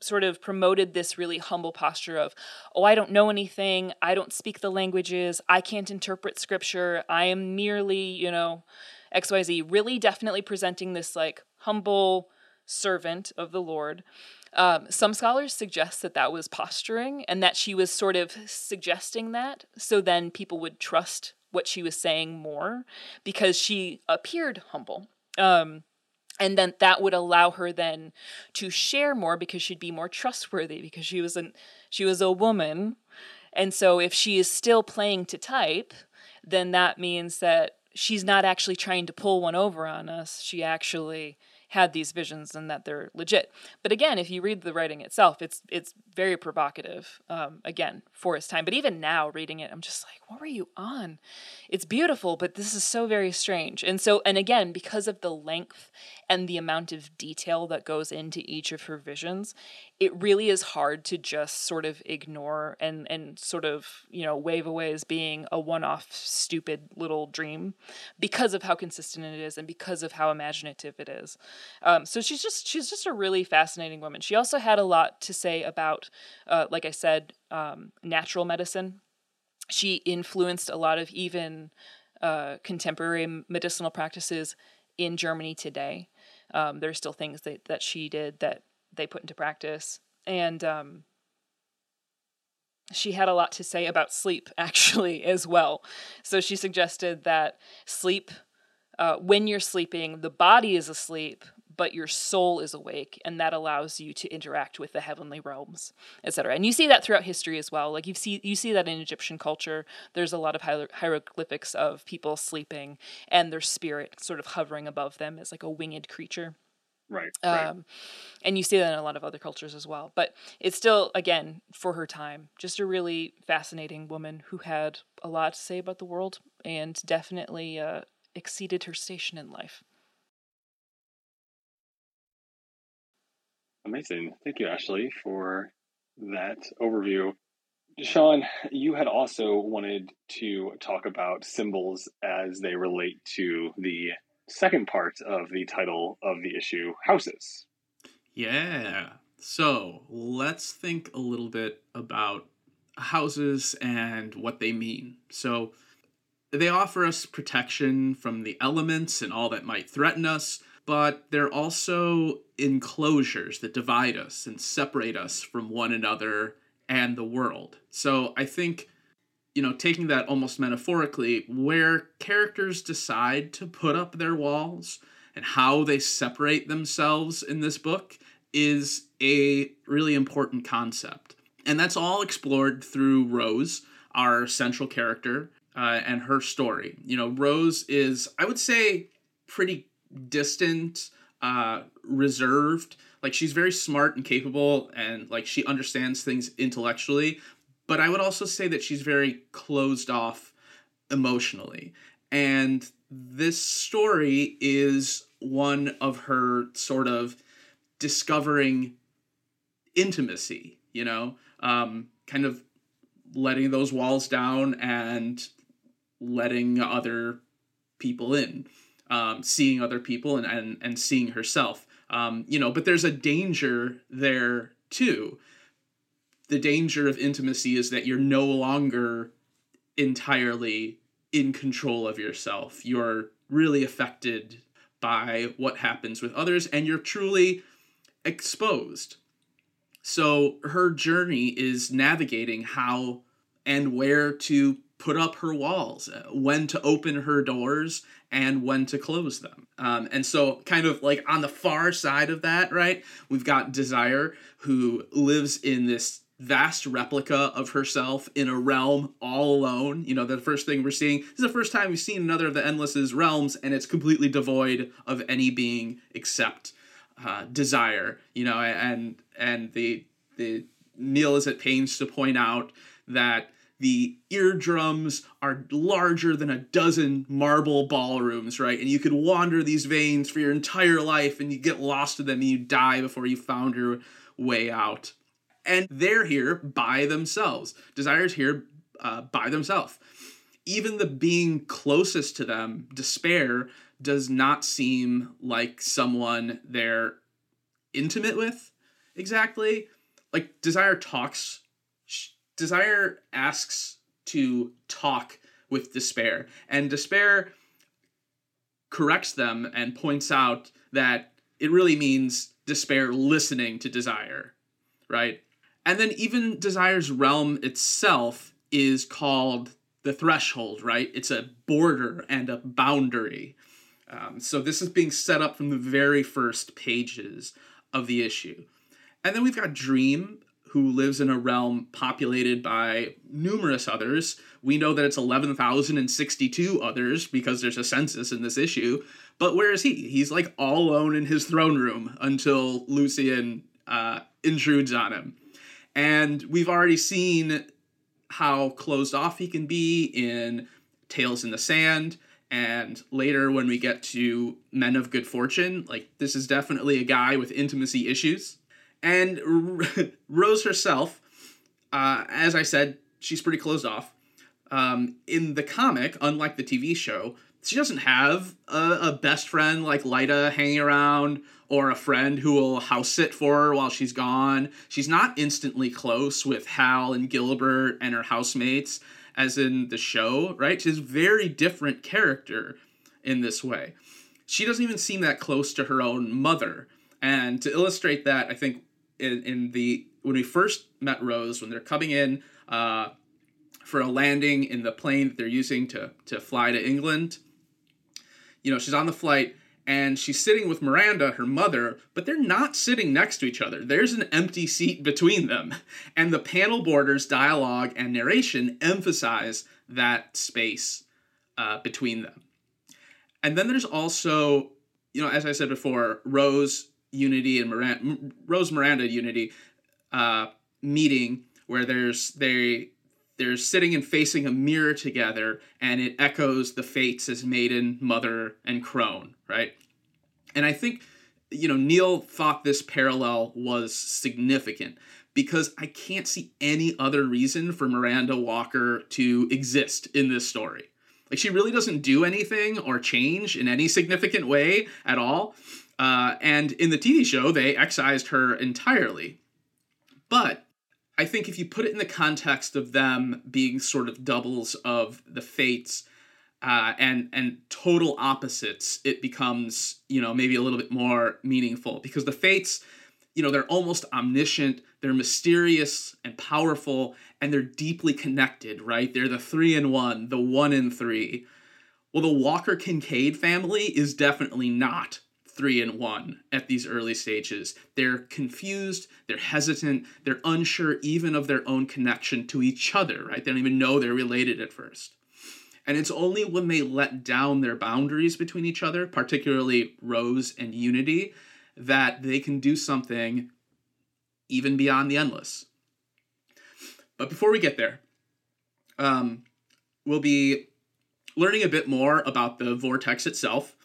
D: sort of promoted this really humble posture of, oh, I don't know anything. I don't speak the languages. I can't interpret scripture. I am merely, you know, XYZ. Really definitely presenting this like humble servant of the Lord. Um, some scholars suggest that that was posturing and that she was sort of suggesting that so then people would trust what she was saying more because she appeared humble. Um, and then that would allow her then to share more because she'd be more trustworthy because she was an she was a woman and so if she is still playing to type then that means that she's not actually trying to pull one over on us. She actually had these visions and that they're legit. But again, if you read the writing itself, it's it's very provocative. Um, again, for its time. But even now, reading it, I'm just like, what were you on? It's beautiful, but this is so very strange. And so, and again, because of the length and the amount of detail that goes into each of her visions, it really is hard to just sort of ignore and and sort of you know wave away as being a one-off stupid little dream because of how consistent it is and because of how imaginative it is. Um, so she's just she's just a really fascinating woman. She also had a lot to say about uh, like i said um, natural medicine. She influenced a lot of even uh, contemporary medicinal practices in germany today. Um, are still things that, that she did that they put into practice. And um, she had a lot to say about sleep, actually, as well. So she suggested that sleep, uh, when you're sleeping, the body is asleep, but your soul is awake, and that allows you to interact with the heavenly realms, etc. And you see that throughout history as well. Like you see, you see that in Egyptian culture. There's a lot of hier- hieroglyphics of people sleeping and their spirit sort of hovering above them as like a winged creature.
C: Right. right.
D: Um, and you see that in a lot of other cultures as well. But it's still, again, for her time, just a really fascinating woman who had a lot to say about the world and definitely uh, exceeded her station in life.
C: Amazing. Thank you, Ashley, for that overview. Sean, you had also wanted to talk about symbols as they relate to the second part of the title of the issue, Houses.
E: Yeah. So let's think a little bit about houses and what they mean. So they offer us protection from the elements and all that might threaten us, but they're also enclosures that divide us and separate us from one another and the world. So I think you know, taking that almost metaphorically, where characters decide to put up their walls and how they separate themselves in this book is a really important concept. And that's all explored through Rose, our central character, uh, and her story. You know, Rose is, I would say, pretty distant, uh, reserved. Like, she's very smart and capable, and like, she understands things intellectually, but I would also say that she's very closed off emotionally. And this story is one of her sort of discovering intimacy, you know, um, kind of letting those walls down and letting other people in, um, seeing other people and, and, and seeing herself. Um, you know, but there's a danger there too the danger of intimacy is that you're no longer entirely in control of yourself. You're really affected by what happens with others and you're truly exposed. So her journey is navigating how and where to put up her walls, when to open her doors, and when to close them. Um, and so, kind of like on the far side of that, right, we've got Desire, who lives in this vast replica of herself in a realm all alone. You know, the first thing we're seeing this is the first time we've seen another of the Endless's realms, and it's completely devoid of any being except uh, desire. You know, and and the the Neil is at pains to point out that the eardrums are larger than a dozen marble ballrooms, right? And you could wander these veins for your entire life and you get lost in them and you die before you found your way out and they're here by themselves. Desire's here uh, by themselves. Even the being closest to them, despair, does not seem like someone they're intimate with exactly. Like Desire talks, Desire asks to talk with Despair, and Despair corrects them and points out that it really means Despair listening to Desire, right? And then even Desire's realm itself is called the threshold, right? It's a border and a boundary. Um, so this is being set up from the very first pages of the issue. And then we've got Dream, who lives in a realm populated by numerous others. We know that it's 11,062 others because there's a census in this issue. But where is he? He's like all alone in his throne room until Lucian uh, intrudes on him. And we've already seen how closed off he can be in Tales in the Sand. And later, when we get to Men of Good Fortune, like this is definitely a guy with intimacy issues. And Rose herself, uh, as I said, she's pretty closed off. Um, in the comic, unlike the TV show, she doesn't have a, a, best friend like Lyta hanging around or a friend who will house sit for her while she's gone. She's not instantly close with Hal and Gilbert and her housemates as in the show, right? She's a very different character in this way. She doesn't even seem that close to her own mother. And to illustrate that, I think in, in the when we first met Rose, when they're coming in uh, for a landing in the plane that they're using to to fly to England, you know, she's on the flight and she's sitting with Miranda, her mother, but they're not sitting next to each other. There's an empty seat between them. And the panel borders, dialogue, and narration emphasize that space uh, between them. And then there's also, you know, as I said before, Rose Unity and Miranda, Rose Miranda Unity uh, meeting where there's they they're sitting and facing a mirror together, and it echoes the fates as Maiden, Mother, and Crone, right? And I think, you know, Neil thought this parallel was significant because I can't see any other reason for Miranda Walker to exist in this story. Like, she really doesn't do anything or change in any significant way at all. Uh, and in the TV show, they excised her entirely. But I think if you put it in the context of them being sort of doubles of the fates uh, and and total opposites, it becomes you know maybe a little bit more meaningful because the fates, you know, they're almost omniscient, they're mysterious and powerful, and they're deeply connected. Right? They're the three in one, the one in three. Well, the Walker Kincaid family is definitely not three and one at these early stages. They're confused, they're hesitant, they're unsure even of their own connection to each other, right? They don't even know they're related at first. And it's only when they let down their boundaries between each other, particularly Rose and Unity, that they can do something even beyond the endless. But before we get there, um, we'll be learning a bit more about the vortex itself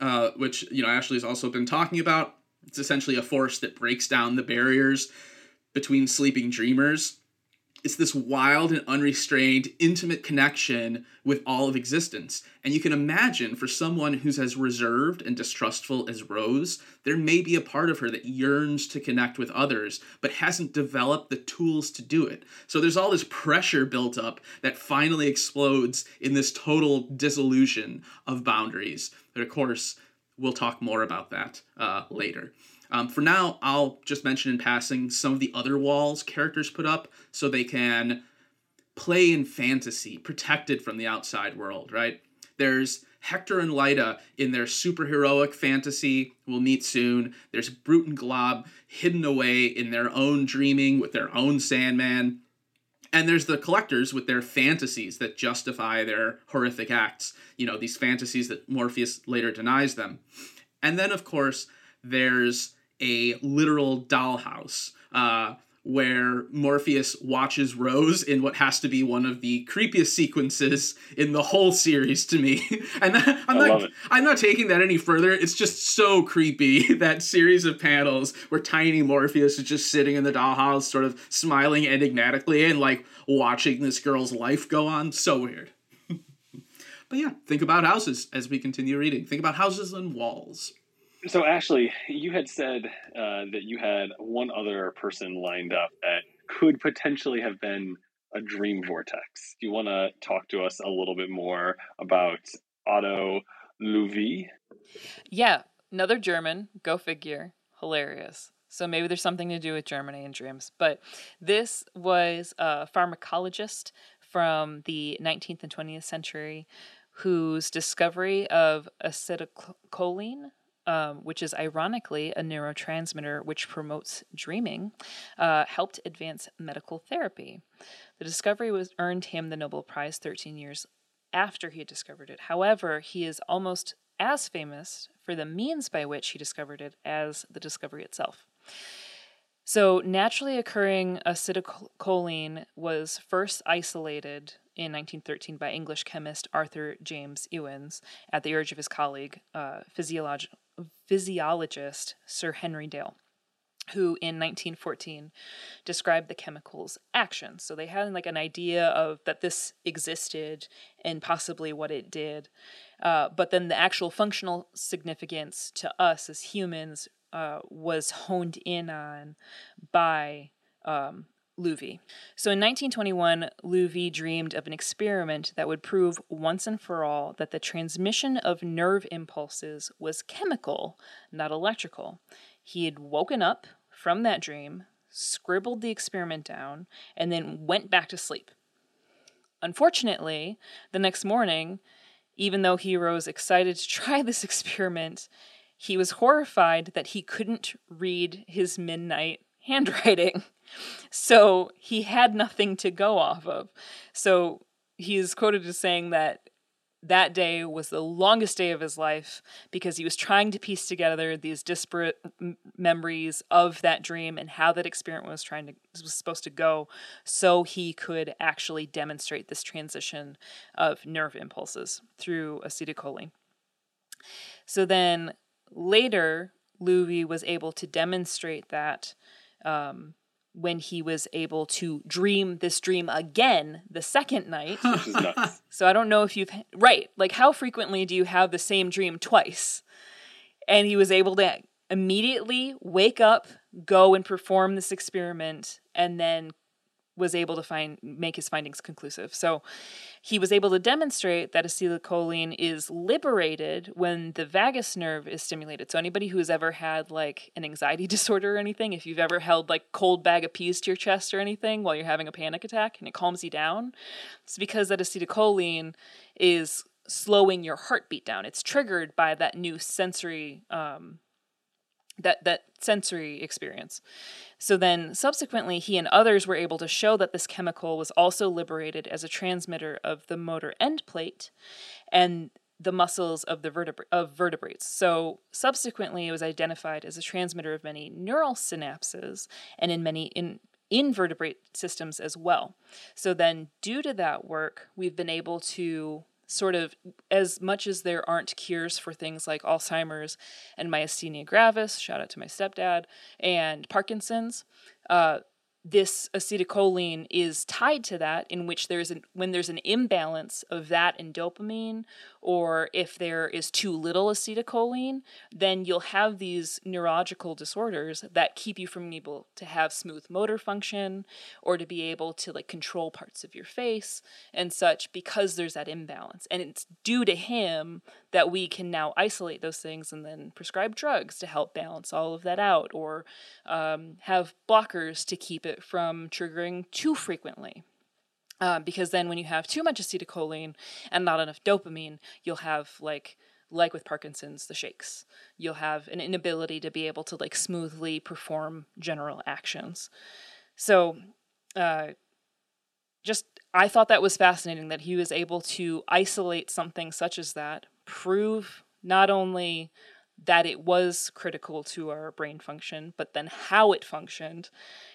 E: uh, which you know Ashley's also been talking about. It's essentially a force that breaks down the barriers between sleeping dreamers. It's this wild and unrestrained, intimate connection with all of existence. And you can imagine for someone who's as reserved and distrustful as Rose, there may be a part of her that yearns to connect with others, but hasn't developed the tools to do it. So there's all this pressure built up that finally explodes in this total dissolution of boundaries. But of course, we'll talk more about that uh, later. Um, for now, I'll just mention in passing some of the other walls characters put up so they can play in fantasy, protected from the outside world, right? There's Hector and Lyta in their superheroic fantasy, we'll meet soon. There's Brute and Glob hidden away in their own dreaming with their own Sandman. And there's the collectors with their fantasies that justify their horrific acts. You know, these fantasies that Morpheus later denies them. And then, of course, there's a literal dollhouse uh, where Morpheus watches Rose in what has to be one of the creepiest sequences in the whole series to me. and that, I'm
C: I
E: not I'm not taking that any further. It's just so creepy that series of panels where tiny Morpheus is just sitting in the dollhouse sort of smiling enigmatically and like watching this girl's life go on. So weird. but yeah, think about houses as we continue reading. Think about houses and walls.
C: So, Ashley, you had said uh, that you had one other person lined up that could potentially have been a dream vortex. Do you want to talk to us a little bit more about Otto Loewi?
D: Yeah, another German. Go figure. Hilarious. So maybe there's something to do with Germany and dreams. But this was a pharmacologist from the 19th and 20th century whose discovery of acetylcholine um, which is ironically a neurotransmitter which promotes dreaming, uh, helped advance medical therapy. The discovery was earned him the Nobel Prize 13 years after he had discovered it. However, he is almost as famous for the means by which he discovered it as the discovery itself. So, naturally occurring acetylcholine was first isolated in 1913 by English chemist Arthur James Ewins at the urge of his colleague, uh, physiologist Sir Henry Dale who in 1914 described the chemical's action. So they had like an idea of that this existed and possibly what it did. Uh, but then the actual functional significance to us as humans uh, was honed in on by um, Loewi. So in 1921, Loewi dreamed of an experiment that would prove once and for all that the transmission of nerve impulses was chemical, not electrical. He had woken up from that dream, scribbled the experiment down, and then went back to sleep. Unfortunately, the next morning, even though he rose excited to try this experiment, he was horrified that he couldn't read his midnight handwriting. So he had nothing to go off of. So he is quoted as saying that that day was the longest day of his life because he was trying to piece together these disparate m- memories of that dream and how that experiment was trying to was supposed to go so he could actually demonstrate this transition of nerve impulses through acetylcholine so then later Loewi was able to demonstrate that um, when he was able to dream this dream again the second night.
C: Which is nuts.
D: So I don't know if you've right, like how frequently do you have the same dream twice? And he was able to immediately wake up, go and perform this experiment and then was able to find make his findings conclusive. So he was able to demonstrate that acetylcholine is liberated when the vagus nerve is stimulated. So anybody who's ever had like an anxiety disorder or anything, if you've ever held like cold bag of peas to your chest or anything while you're having a panic attack and it calms you down, it's because that acetylcholine is slowing your heartbeat down. It's triggered by that new sensory um, that that sensory experience. So then subsequently he and others were able to show that this chemical was also liberated as a transmitter of the motor end plate and the muscles of the vertebra- of vertebrates. So subsequently it was identified as a transmitter of many neural synapses and in many in invertebrate systems as well. So then due to that work we've been able to sort of as much as there aren't cures for things like Alzheimer's and myasthenia gravis, shout out to my stepdad, and Parkinson's, uh, this acetylcholine is tied to that in which there's an when there's an imbalance of that and dopamine or if there is too little acetylcholine then you'll have these neurological disorders that keep you from able to have smooth motor function or to be able to like control parts of your face and such because there's that imbalance. And it's due to him that we can now isolate those things and then prescribe drugs to help balance all of that out or um, have blockers to keep it from triggering too frequently. Uh, because then when you have too much acetylcholine and not enough dopamine, you'll have like like with Parkinson's, the shakes. You'll have an inability to be able to like smoothly perform general actions. So, uh, just I thought that was fascinating that he was able to isolate something such as that, prove not only that it was critical to our brain function, but then how it functioned,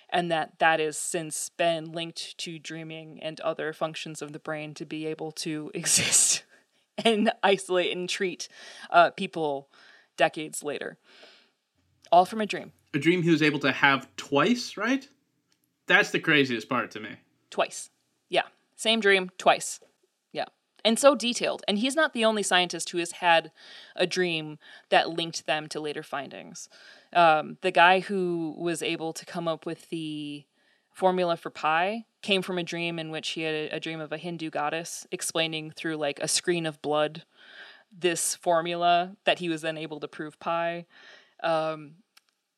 D: and that that has since been linked to dreaming and other functions of the brain to be able to exist and isolate and treat uh, people decades later. All from a dream,
E: A dream he was able to have twice, right? That's the craziest part to me.
D: twice. Yeah, same dream, twice. And so detailed. And he's not the only scientist who has had a dream that linked them to later findings. Um, the guy who was able to come up with the formula for pi came from a dream in which he had a, a dream of a Hindu goddess explaining through like a screen of blood this formula that he was then able to prove pi. Um,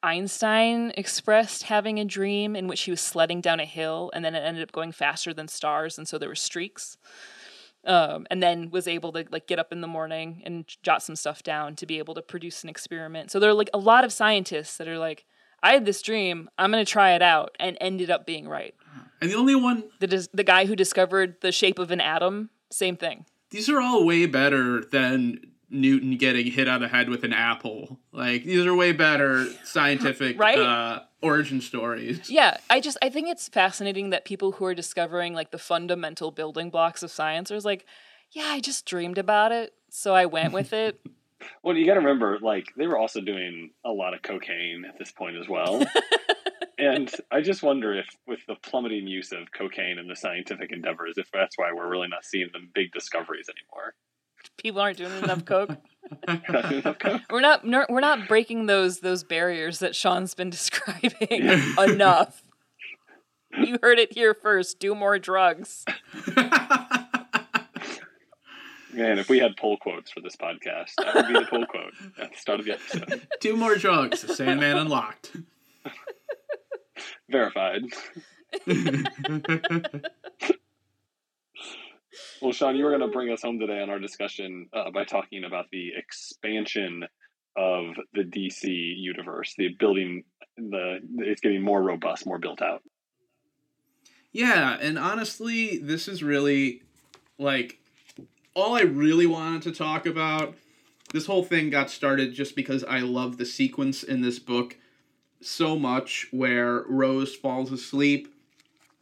D: Einstein expressed having a dream in which he was sledding down a hill and then it ended up going faster than stars, and so there were streaks. Um, and then was able to like get up in the morning and jot some stuff down to be able to produce an experiment. So there are like a lot of scientists that are like, I had this dream, I'm gonna try it out, and ended up being right.
E: And the only one,
D: The dis- the guy who discovered the shape of an atom, same thing.
E: these are all way better than Newton getting hit on the head with an apple. Like these are way better scientific
D: Right?
E: uh, origin stories.
D: Yeah, I just I think it's fascinating that people who are discovering like the fundamental building blocks of science are like, yeah, I just dreamed about it, so I went with it.
C: Well, you got to remember, like they were also doing a lot of cocaine at this point as well. and I just wonder if, with the plummeting use of cocaine in the scientific endeavors, if that's why we're really not seeing the big discoveries anymore.
D: People aren't doing enough coke.
C: Not doing enough coke?
D: We're not ner- we're not breaking those those barriers that Sean's been describing enough. You heard it here first. Do more drugs.
C: Man, if we had pull quotes for this podcast, that would be the pull quote at the start of the episode.
E: Two more drugs. Sandman unlocked.
C: Verified. Well, Sean, you were going to bring us home today on our discussion uh, by talking about the expansion of the DC universe, the building, the it's getting more robust, more built out.
E: Yeah, and honestly, this is really like all I really wanted to talk about. This whole thing got started just because I love the sequence in this book so much where Rose falls asleep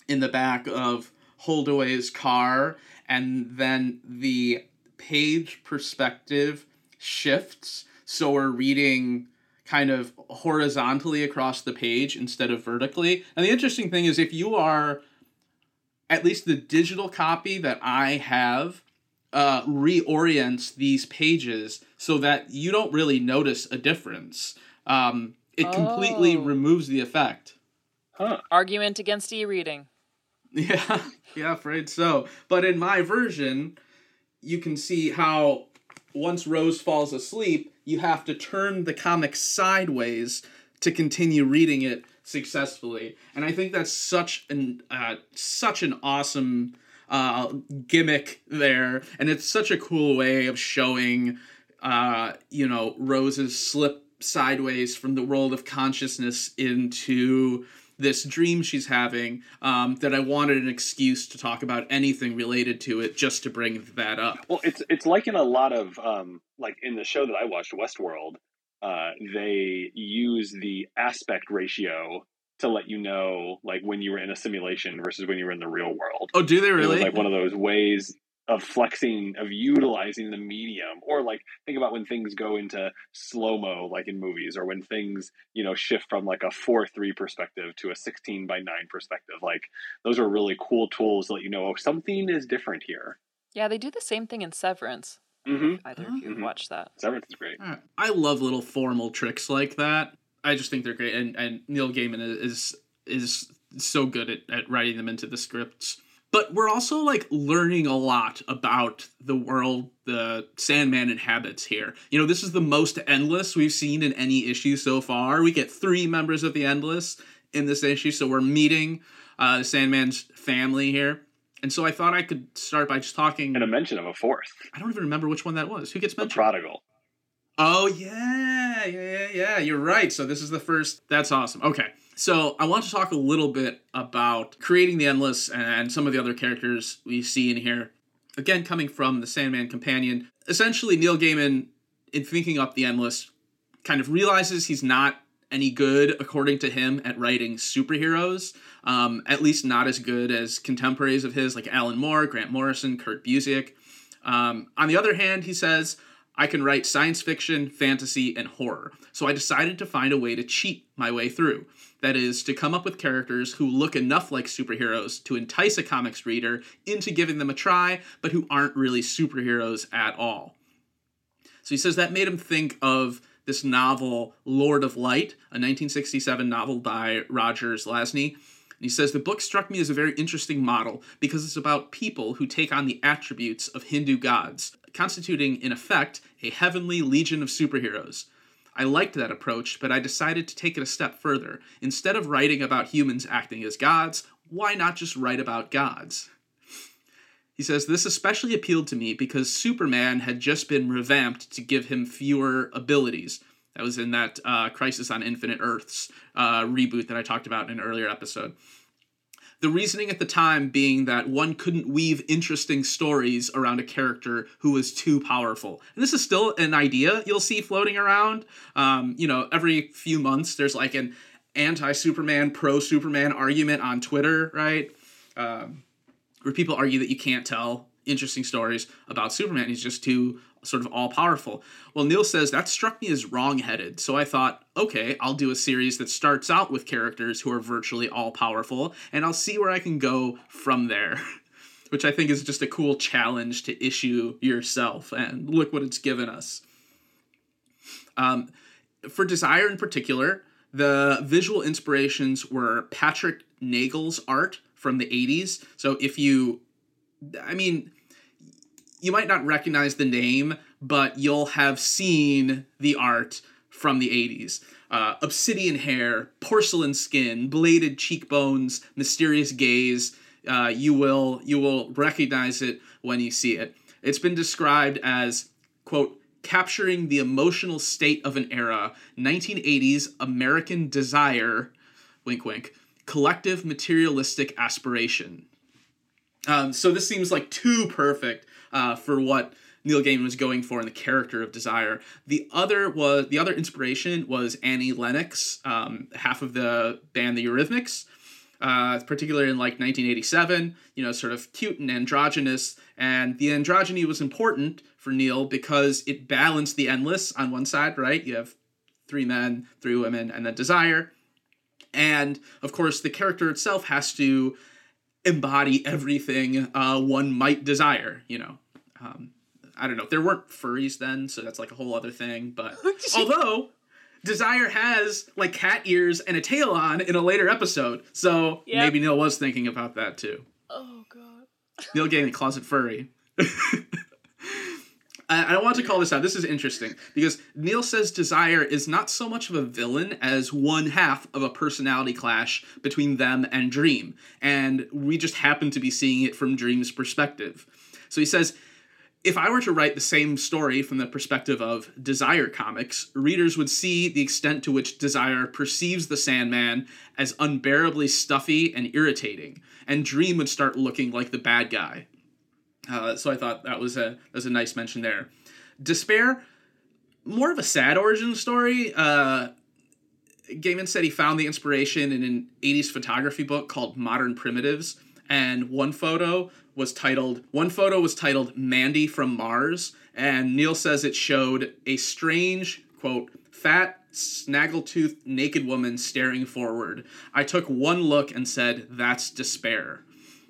E: in the back of Holdaway's car and then the page perspective shifts so we're reading kind of horizontally across the page instead of vertically. And the interesting thing is if you are at least the digital copy that I have uh, reorients these pages so that you don't really notice a difference. Um, it completely
D: Oh.
E: removes the effect.
C: Huh.
D: Argument against e-reading.
E: Yeah, yeah, afraid so. But in my version, you can see how once Rose falls asleep, you have to turn the comic sideways to continue reading it successfully. And I think that's such an uh, such an awesome uh, gimmick there, and it's such a cool way of showing, uh, you know, Rose's slip sideways from the world of consciousness into this dream she's having um, that I wanted an excuse to talk about anything related to it just to bring that up.
C: Well, it's it's like in a lot of um, like in the show that I watched, Westworld. Uh, they use the aspect ratio to let you know like when you were in a simulation versus when you were in the real world.
E: Oh, do they really?
C: like one of those ways of flexing, of utilizing the medium, or like think about when things go into slow mo, like in movies, or when things you know shift from like a four three perspective to a sixteen by nine perspective. Like those are really cool tools that let you know oh something is different here.
D: Yeah, they do the same thing in Severance.
C: Mm-hmm.
D: Either of you have
C: Mhm.
D: watched that.
C: Severance is great.
E: I love little formal tricks like that. I just think they're great, and and Neil Gaiman is is so good at, at writing them into the scripts. But we're also like learning a lot about the world the Sandman inhabits here. You know, this is the most endless we've seen in any issue so far. We get three members of the Endless in this issue, so we're meeting uh, Sandman's family here. And so I thought I could start by just talking.
C: And a mention of a fourth,
E: I don't even remember which one that was. Who gets
C: the
E: mentioned?
C: prodigal.
E: Oh yeah, yeah, yeah, yeah. You're right. So this is the first. That's awesome. Okay, so I want to talk a little bit about creating the endless and some of the other characters we see in here. Again, coming from the Sandman Companion. Essentially, Neil Gaiman, in thinking up the endless, kind of realizes he's not any good, according to him, at writing superheroes. Um, at least not as good as contemporaries of his, like Alan Moore, Grant Morrison, Kurt Busiek. Um, on the other hand, he says, I can write science fiction, fantasy, and horror. So I decided to find a way to cheat my way through. That is, to come up with characters who look enough like superheroes to entice a comics reader into giving them a try, but who aren't really superheroes at all. So he says that made him think of this novel, Lord of Light, a 1967 novel by Roger Zelazny. And he says the book struck me as a very interesting model because it's about people who take on the attributes of Hindu gods, constituting, in effect, a heavenly legion of superheroes. I liked that approach, but I decided to take it a step further. Instead of writing about humans acting as gods, why not just write about gods? He says, This especially appealed to me because Superman had just been revamped to give him fewer abilities. That was in that uh, Crisis on Infinite Earths uh, reboot that I talked about in an earlier episode. The reasoning at the time being that one couldn't weave interesting stories around a character who was too powerful. And this is still an idea you'll see floating around. Um, you know, every few months there's like an anti Superman, pro Superman argument on Twitter, right? Um, where people argue that you can't tell interesting stories about Superman. He's just too sort of all powerful. Well, Neil says that struck me as wrong headed. So I thought, okay, I'll do a series that starts out with characters who are virtually all powerful, and I'll see where I can go from there. Which I think is just a cool challenge to issue yourself. And look what it's given us. Um, for Desire in particular, the visual inspirations were Patrick Nagel's art from the 80s. So if you, I mean, you might not recognize the name, but you'll have seen the art from the 80s. Uh, obsidian hair, porcelain skin, bladed cheekbones, mysterious gaze. Uh, you will you will recognize it when you see it. It's been described as quote capturing the emotional state of an era, 1980s American desire, wink wink, collective materialistic aspiration. Um, so this seems like too perfect uh, for what Neil Gaiman was going for in the character of Desire. The other was the other inspiration was Annie Lennox, um, half of the band The Eurythmics. Uh, particularly in like 1987, you know, sort of cute and androgynous. And the androgyny was important for Neil because it balanced the endless on one side, right? You have three men, three women, and then desire. And of course, the character itself has to embody everything uh, one might desire, you know. Um, I don't know. There weren't furries then, so that's like a whole other thing. But although Desire has like cat ears and a tail on in a later episode, so
D: Yep.
E: maybe Neil was thinking about that too.
D: Oh god.
E: Neil getting a closet furry. I, want to call this out. This is interesting because Neil says Desire is not so much of a villain as one half of a personality clash between them and Dream, and we just happen to be seeing it from Dream's perspective. So he says, if I were to write the same story from the perspective of Desire comics, readers would see the extent to which Desire perceives the Sandman as unbearably stuffy and irritating, and Dream would start looking like the bad guy. Uh, so I thought that was a that was a nice mention there. Despair, more of a sad origin story. Uh, Gaiman said he found the inspiration in an 80s photography book called Modern Primitives, and one photo was titled one photo was titled Mandy from Mars, and Neil says it showed a strange quote fat snaggletooth naked woman staring forward. I took one look and said, "That's despair."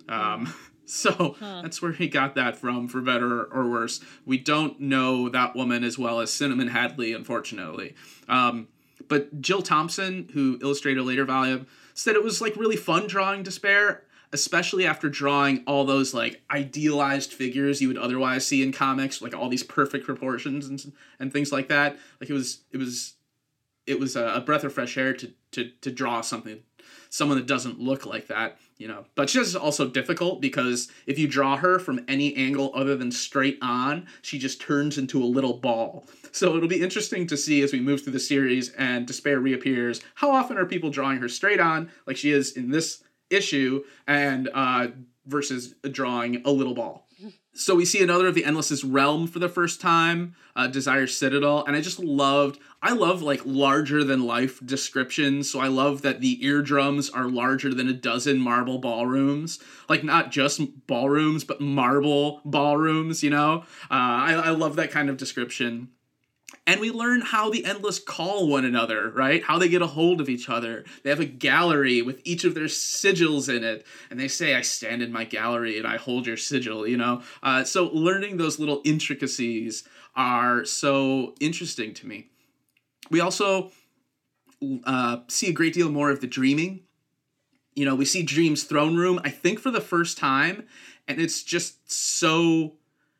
E: Um, so that's where he got that from, for better or worse. We don't know that woman as well as Cinnamon Hadley, unfortunately. Um, but Jill Thompson, who illustrated a later volume, said it was like really fun drawing despair, especially after drawing all those like idealized figures you would otherwise see in comics, like all these perfect proportions and and things like that. Like it was it was it was a, a breath of fresh air to to to draw something someone that doesn't look like that, you know. But she's also difficult because if you draw her from any angle other than straight on, she just turns into a little ball. So it'll be interesting to see as we move through the series and Despair reappears. How often are people drawing her straight on, like she is in this issue, and uh, versus drawing a little ball? So we see another of the Endless's realm for the first time, uh, Desire Citadel, and I just loved. I love like larger than life descriptions. So I love that the eardrums are larger than a dozen marble ballrooms, like not just ballrooms, but marble ballrooms. You know, uh, I, I love that kind of description. And we learn how the Endless call one another, right? How they get a hold of each other. They have a gallery with each of their sigils in it, and they say, I stand in my gallery and I hold your sigil, you know? Uh, so learning those little intricacies are so interesting to me. We also uh, see a great deal more of the dreaming. You know, we see Dream's throne room, I think, for the first time, and it's just so.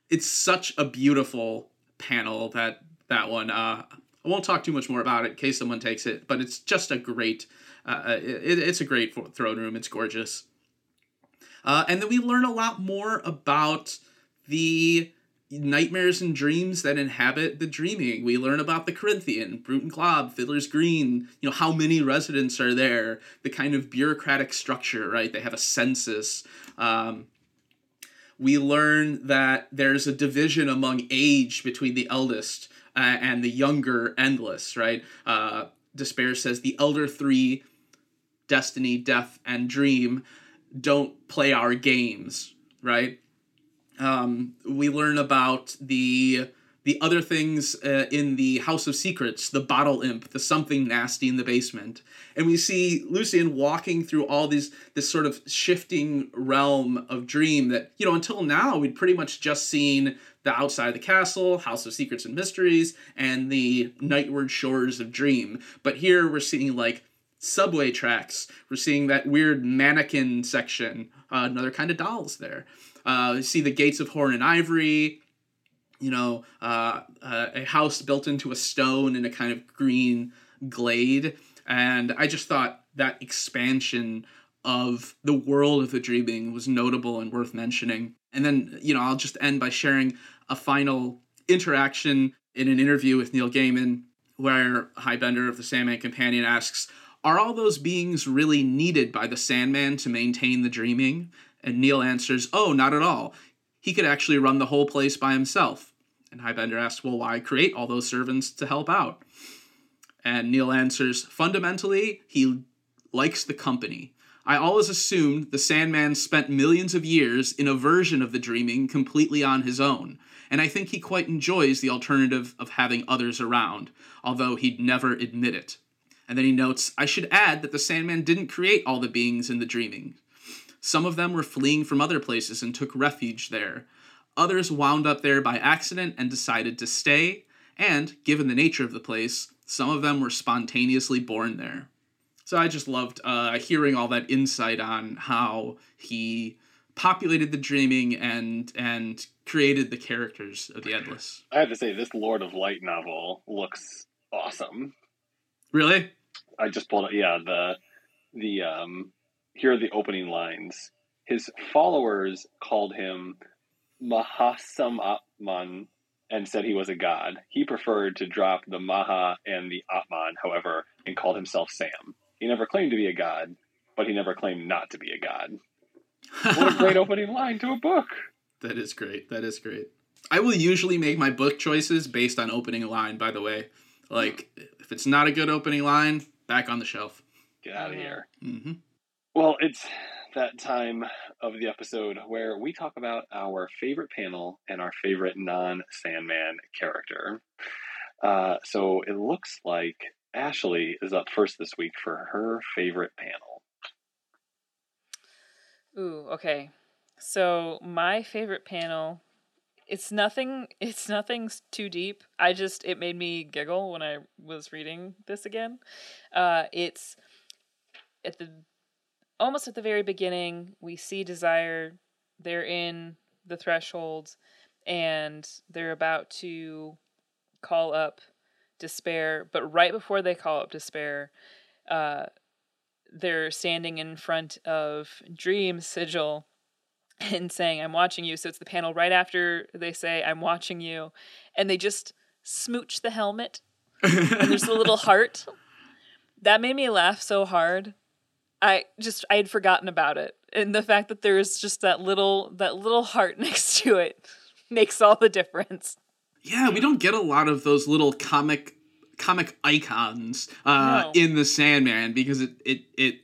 E: It's such a beautiful panel that that one. Uh, I won't talk too much more about it in case someone takes it, but it's just a great. Uh, it, it's a great throne room. It's gorgeous. Uh, and then we learn a lot more about the nightmares and dreams that inhabit the dreaming. We learn about the Corinthian, Brute and Glob, Fiddler's Green, you know, how many residents are there, the kind of bureaucratic structure, right? They have a census. Um, we learn that there's a division among age between the eldest uh, and the younger endless, right? Uh, Despair says the elder three, destiny, death, and dream, don't play our games, right? Um, we learn about the the other things uh, in the House of Secrets, the bottle imp, the something nasty in the basement, and we see Lucian walking through all these this sort of shifting realm of dream that you know until now we'd pretty much just seen the outside of the castle, House of Secrets and Mysteries, and the Nightward Shores of Dream. But here we're seeing like subway tracks. We're seeing that weird mannequin section, uh, another kind of dolls there. Uh, see the gates of horn and ivory, you know, uh, uh, a house built into a stone in a kind of green glade. And I just thought that expansion of the world of the dreaming was notable and worth mentioning. And then, you know, I'll just end by sharing a final interaction in an interview with Neil Gaiman where Hy Bender of the Sandman Companion asks, Are all those beings really needed by the Sandman to maintain the dreaming? And Neil answers, Oh, not at all. He could actually run the whole place by himself. And Hy Bender asks, Well, why create all those servants to help out? And Neil answers, Fundamentally, he likes the company. I always assumed the Sandman spent millions of years in a version of the dreaming completely on his own, and I think he quite enjoys the alternative of having others around, although he'd never admit it. And then he notes, I should add that the Sandman didn't create all the beings in the dreaming. Some of them were fleeing from other places and took refuge there. Others wound up there by accident and decided to stay, and, given the nature of the place, some of them were spontaneously born there. So I just loved uh, hearing all that insight on how he populated the dreaming and and created the characters of the Endless.
C: I have to say, this Lord of Light novel looks awesome.
E: Really?
C: I just pulled it. Yeah, the the um, here are the opening lines. His followers called him Mahasamatman and said he was a god. He preferred to drop the Maha and the Atman, however, and called himself Sam. He never claimed to be a god, but he never claimed not to be a god. What a great opening line to a book.
E: That is great. That is great. I will usually make my book choices based on opening line, by the way. Like, if it's not a good opening line, back on the shelf.
C: Get out of here.
E: hmm
C: Well, it's that time of the episode where we talk about our favorite panel and our favorite non Sandman character. Uh, so it looks like Ashley is up first this week for her favorite panel.
D: Ooh, okay. So my favorite panel, it's nothing. It's nothing s- too deep. I just it made me giggle when I was reading this again. Uh, it's at the almost at the very beginning. We see Desire. They're in the threshold, and they're about to call up Despair. But right before they call up Despair, uh, they're standing in front of Dream Sigil and saying, I'm watching you. So it's the panel right after they say, I'm watching you. And they just smooch the helmet. And there's a little heart. That made me laugh so hard. I just I had forgotten about it. And the fact that there's just that little that little heart next to it makes all the difference.
E: Yeah, we don't get a lot of those little comic comic icons uh,
D: No.
E: in the Sandman because it it it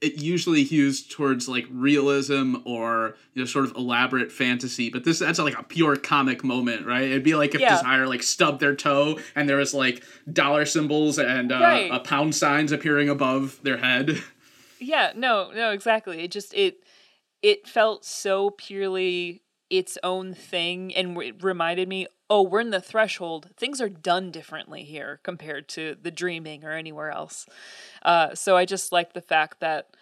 E: it usually hews towards like realism or you know sort of elaborate fantasy but this that's like a pure comic moment right it'd be like if
D: Yeah.
E: desire like stubbed their toe and there was like dollar symbols and uh,
D: Right.
E: uh, pound signs appearing above their head
D: Yeah, no, no, exactly. It just it it felt so purely its own thing and it reminded me, oh, we're in the threshold. Things are done differently here compared to the dreaming or anywhere else. Uh, so I just like the fact that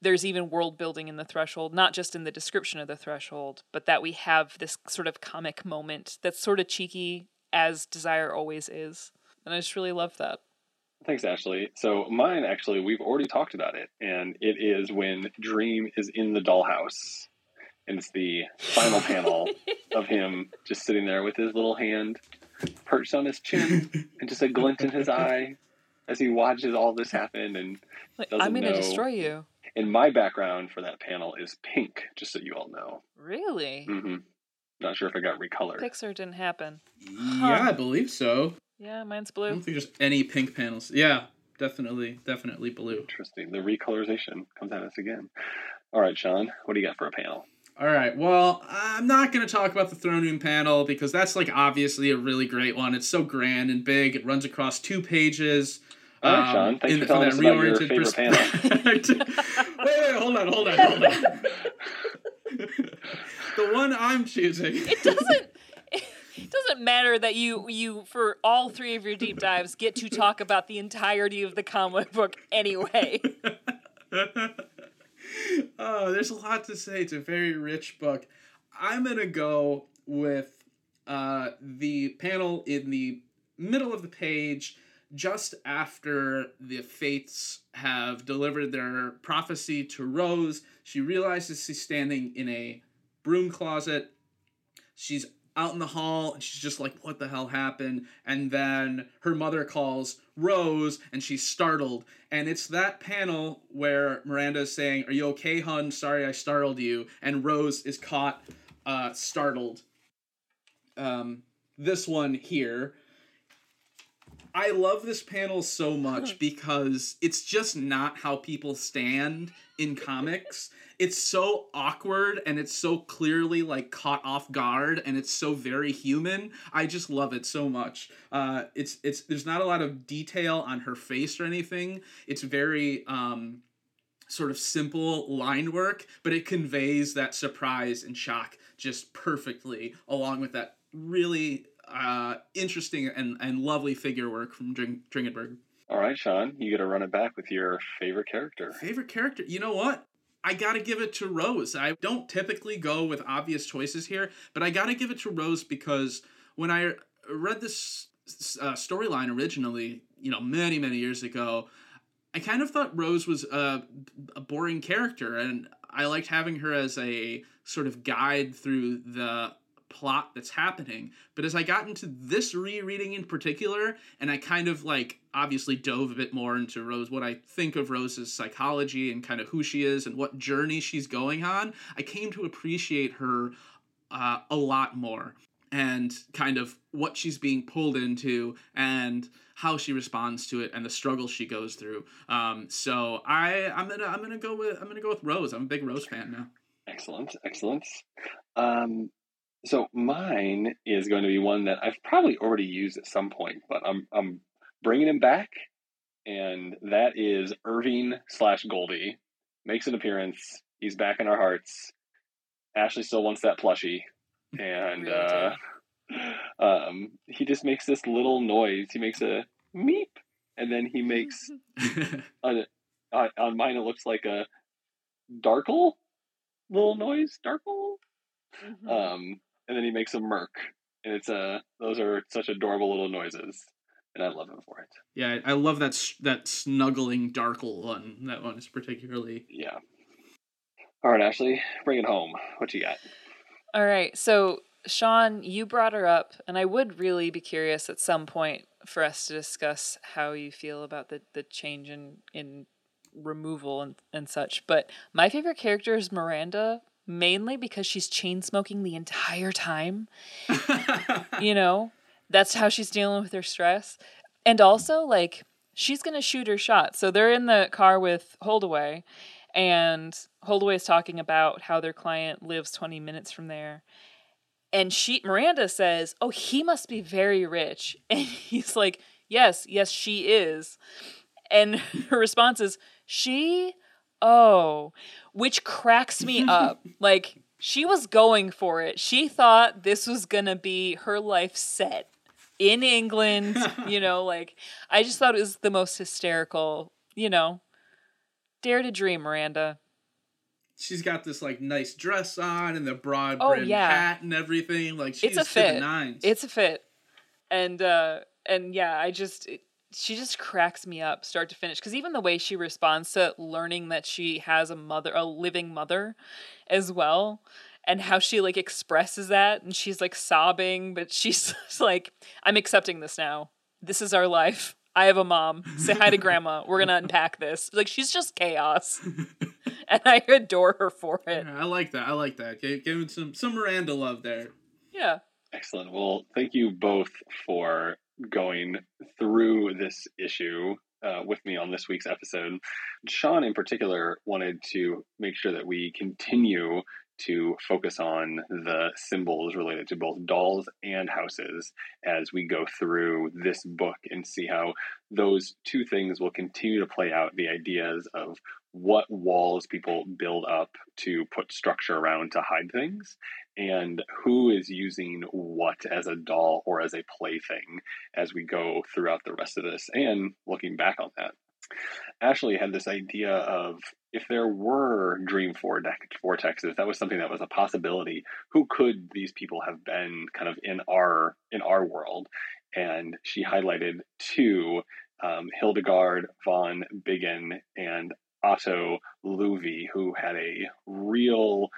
D: there's even world building in the threshold, not just in the description of the threshold, but that we have this sort of comic moment that's sort of cheeky as desire always is. And I just really love that.
C: Thanks, Ashley. So mine actually, we've already talked about it, and it is when Dream is in the dollhouse, and it's the final panel of him just sitting there with his little hand perched on his chin and just a glint in his eye as he watches all this happen. And
D: Like, I'm gonna destroy you.
C: and my background for that panel is pink, just so you all know.
D: Really?
C: Mm-hmm. Not sure if it got recolored.
D: Pixar didn't happen.
E: Yeah, I believe so.
D: Yeah, mine's blue.
E: I
D: blue.
E: don't think there's any pink panels. Yeah, definitely, definitely blue.
C: Interesting. The recolorization comes at us again. All right, Sean, what do you got for a panel?
E: All right. Well, I'm not going to talk about the throne room panel because that's like obviously a really great one. It's so grand and big. It runs across two pages.
C: All right,
E: um,
C: Sean. Thanks
E: in-
C: for
E: from
C: telling
E: that
C: us about your
E: reoriented
C: favorite panel.
E: perspective. wait, wait, hold on, hold on, hold on. the one I'm choosing.
D: It doesn't. It doesn't matter that you you for all three of your deep dives get to talk about the entirety of the comic book anyway.
E: oh, there's a lot to say. It's a very rich book. I'm gonna go with uh, the panel in the middle of the page, just after the Fates have delivered their prophecy to Rose. She realizes she's standing in a broom closet. She's out in the hall and she's just like, what the hell happened? And then her mother calls Rose and she's startled. And it's that panel where Miranda is saying, Are you okay, hun? Sorry I startled you. And Rose is caught uh, startled. Um, this one here. I love this panel so much because it's just not how people stand in comics. It's so awkward and it's so clearly like caught off guard and it's so very human. I just love it so much. Uh, it's it's there's not a lot of detail on her face or anything. It's very um, sort of simple line work, but it conveys that surprise and shock just perfectly, along with that really uh, interesting and, and lovely figure work from Dring- Dringenberg.
C: All right, Sean, you got to run it back with your favorite character.
E: Favorite character? You know what? I gotta give it to Rose. I don't typically go with obvious choices here, but I gotta give it to Rose because when I read this uh, storyline originally, you know, many, many years ago, I kind of thought Rose was a, a boring character, and I liked having her as a sort of guide through the plot that's happening. But as I got into this rereading in particular, and I kind of like obviously dove a bit more into Rose, what I think of Rose's psychology and kind of who she is and what journey she's going on, I came to appreciate her uh, a lot more and kind of what she's being pulled into and how she responds to it and the struggle she goes through. Um, so I I'm gonna I'm gonna go with I'm gonna go with Rose. I'm a big Rose fan now.
C: Excellent, excellent. Um, so mine is going to be one that I've probably already used at some point, but I'm I'm bringing him back, and that is Irving slash Goldie makes an appearance. He's back in our hearts. Ashley still wants that plushie, and
D: Really
C: uh, um, he just makes this little noise. He makes a meep, and then he makes a, on on mine it looks like a darkle little noise, darkle.
D: Mhm.
C: Um, and then he makes a merc, and it's a those are such adorable little noises, and I love him for it.
E: yeah, I love that that snuggling Darkle one. That one is particularly.
C: Yeah. All right, Ashley, bring it home. What you got?
D: All right. So, Sean, you brought her up, and I would really be curious at some point for us to discuss how you feel about the, the change in, in removal and, and such. But my favorite character is Miranda, mainly because she's chain smoking the entire time. You know, that's how she's dealing with her stress. And also, like, she's going to shoot her shot. So they're in the car with Holdaway, and Holdaway is talking about how their client lives 20 minutes from there. And she Miranda says, "Oh, he must be very rich." And he's like, "Yes, yes, she is." And her response is, "She? Oh." Which cracks me up. Like she was going for it. She thought this was going to be her life set in England, you know, like I just thought it was the most hysterical, you know. Dare to dream, Miranda.
E: She's got this like nice dress on and the broad
D: Oh,
E: brimmed
D: yeah.
E: hat and everything. Like she's
D: It's a fit.
E: nines.
D: It's a fit. And uh and yeah, I just it, she just cracks me up start to finish because even the way she responds to learning that she has a mother a living mother as well and how she like expresses that and she's like sobbing but she's like i'm accepting this now this is our life i have a mom say hi to grandma we're gonna unpack this like she's just chaos and i adore her for it
E: I like that. I like that. Gi- Giving some some Miranda love there.
D: yeah
C: Excellent. Well, thank you both for going through this issue uh, with me on this week's episode. Sean, in particular, wanted to make sure that we continue to focus on the symbols related to both dolls and houses as we go through this book and see how those two things will continue to play out the ideas of what walls people build up to put structure around to hide things and who is using what as a doll or as a plaything as we go throughout the rest of this and looking back on that. Ashley had this idea of if there were dream vortexes, that was something that was a possibility. Who could these people have been kind of in our in our world? And she highlighted two um, Hildegard von Bingen and Otto Loewi, who had a real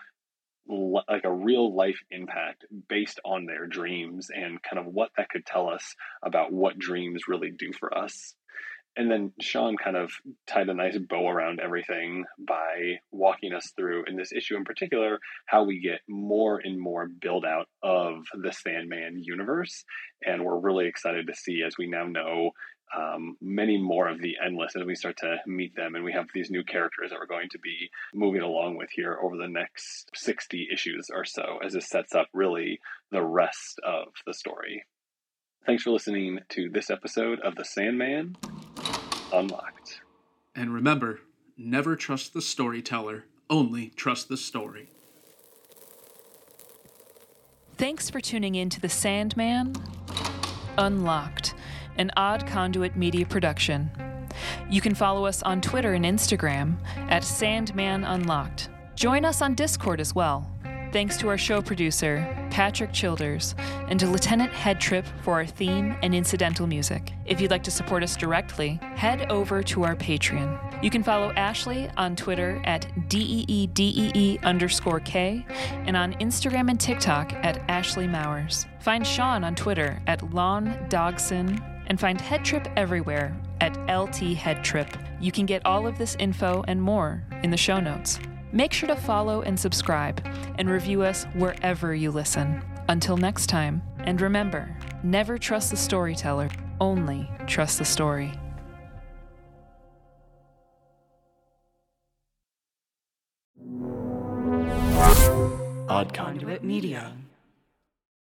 C: like a real life impact based on their dreams and kind of what that could tell us about what dreams really do for us. And then Sean kind of tied a nice bow around everything by walking us through, in this issue in particular, how we get more and more build out of the Sandman universe. And we're really excited to see as we now know um, many more of the endless as we start to meet them and we have these new characters that we're going to be moving along with here over the next 60 issues or so as this sets up really the rest of the story thanks for listening to this episode of the sandman unlocked
E: And remember, never trust the storyteller. Only trust the story.
D: Thanks for tuning in to The Sandman Unlocked, an odd conduit media production. You can follow us on Twitter and Instagram at Sandman Unlocked. Join us on Discord as well. Thanks to our show producer, Patrick Childers, and to Lieutenant Headtrip for our theme and incidental music. If you'd like to support us directly, head over to our Patreon. You can follow Ashley on Twitter at DEEDEE underscore K and on Instagram and TikTok at Ashley Mowers. Find Sean on Twitter at Lon Dogson and find Headtrip everywhere at LT Headtrip. You can get all of this info and more in the show notes. Make sure to follow and subscribe and review us wherever you listen. Until next time, and remember never trust the storyteller, only trust the story.
B: Odd Conduit.
F: Media.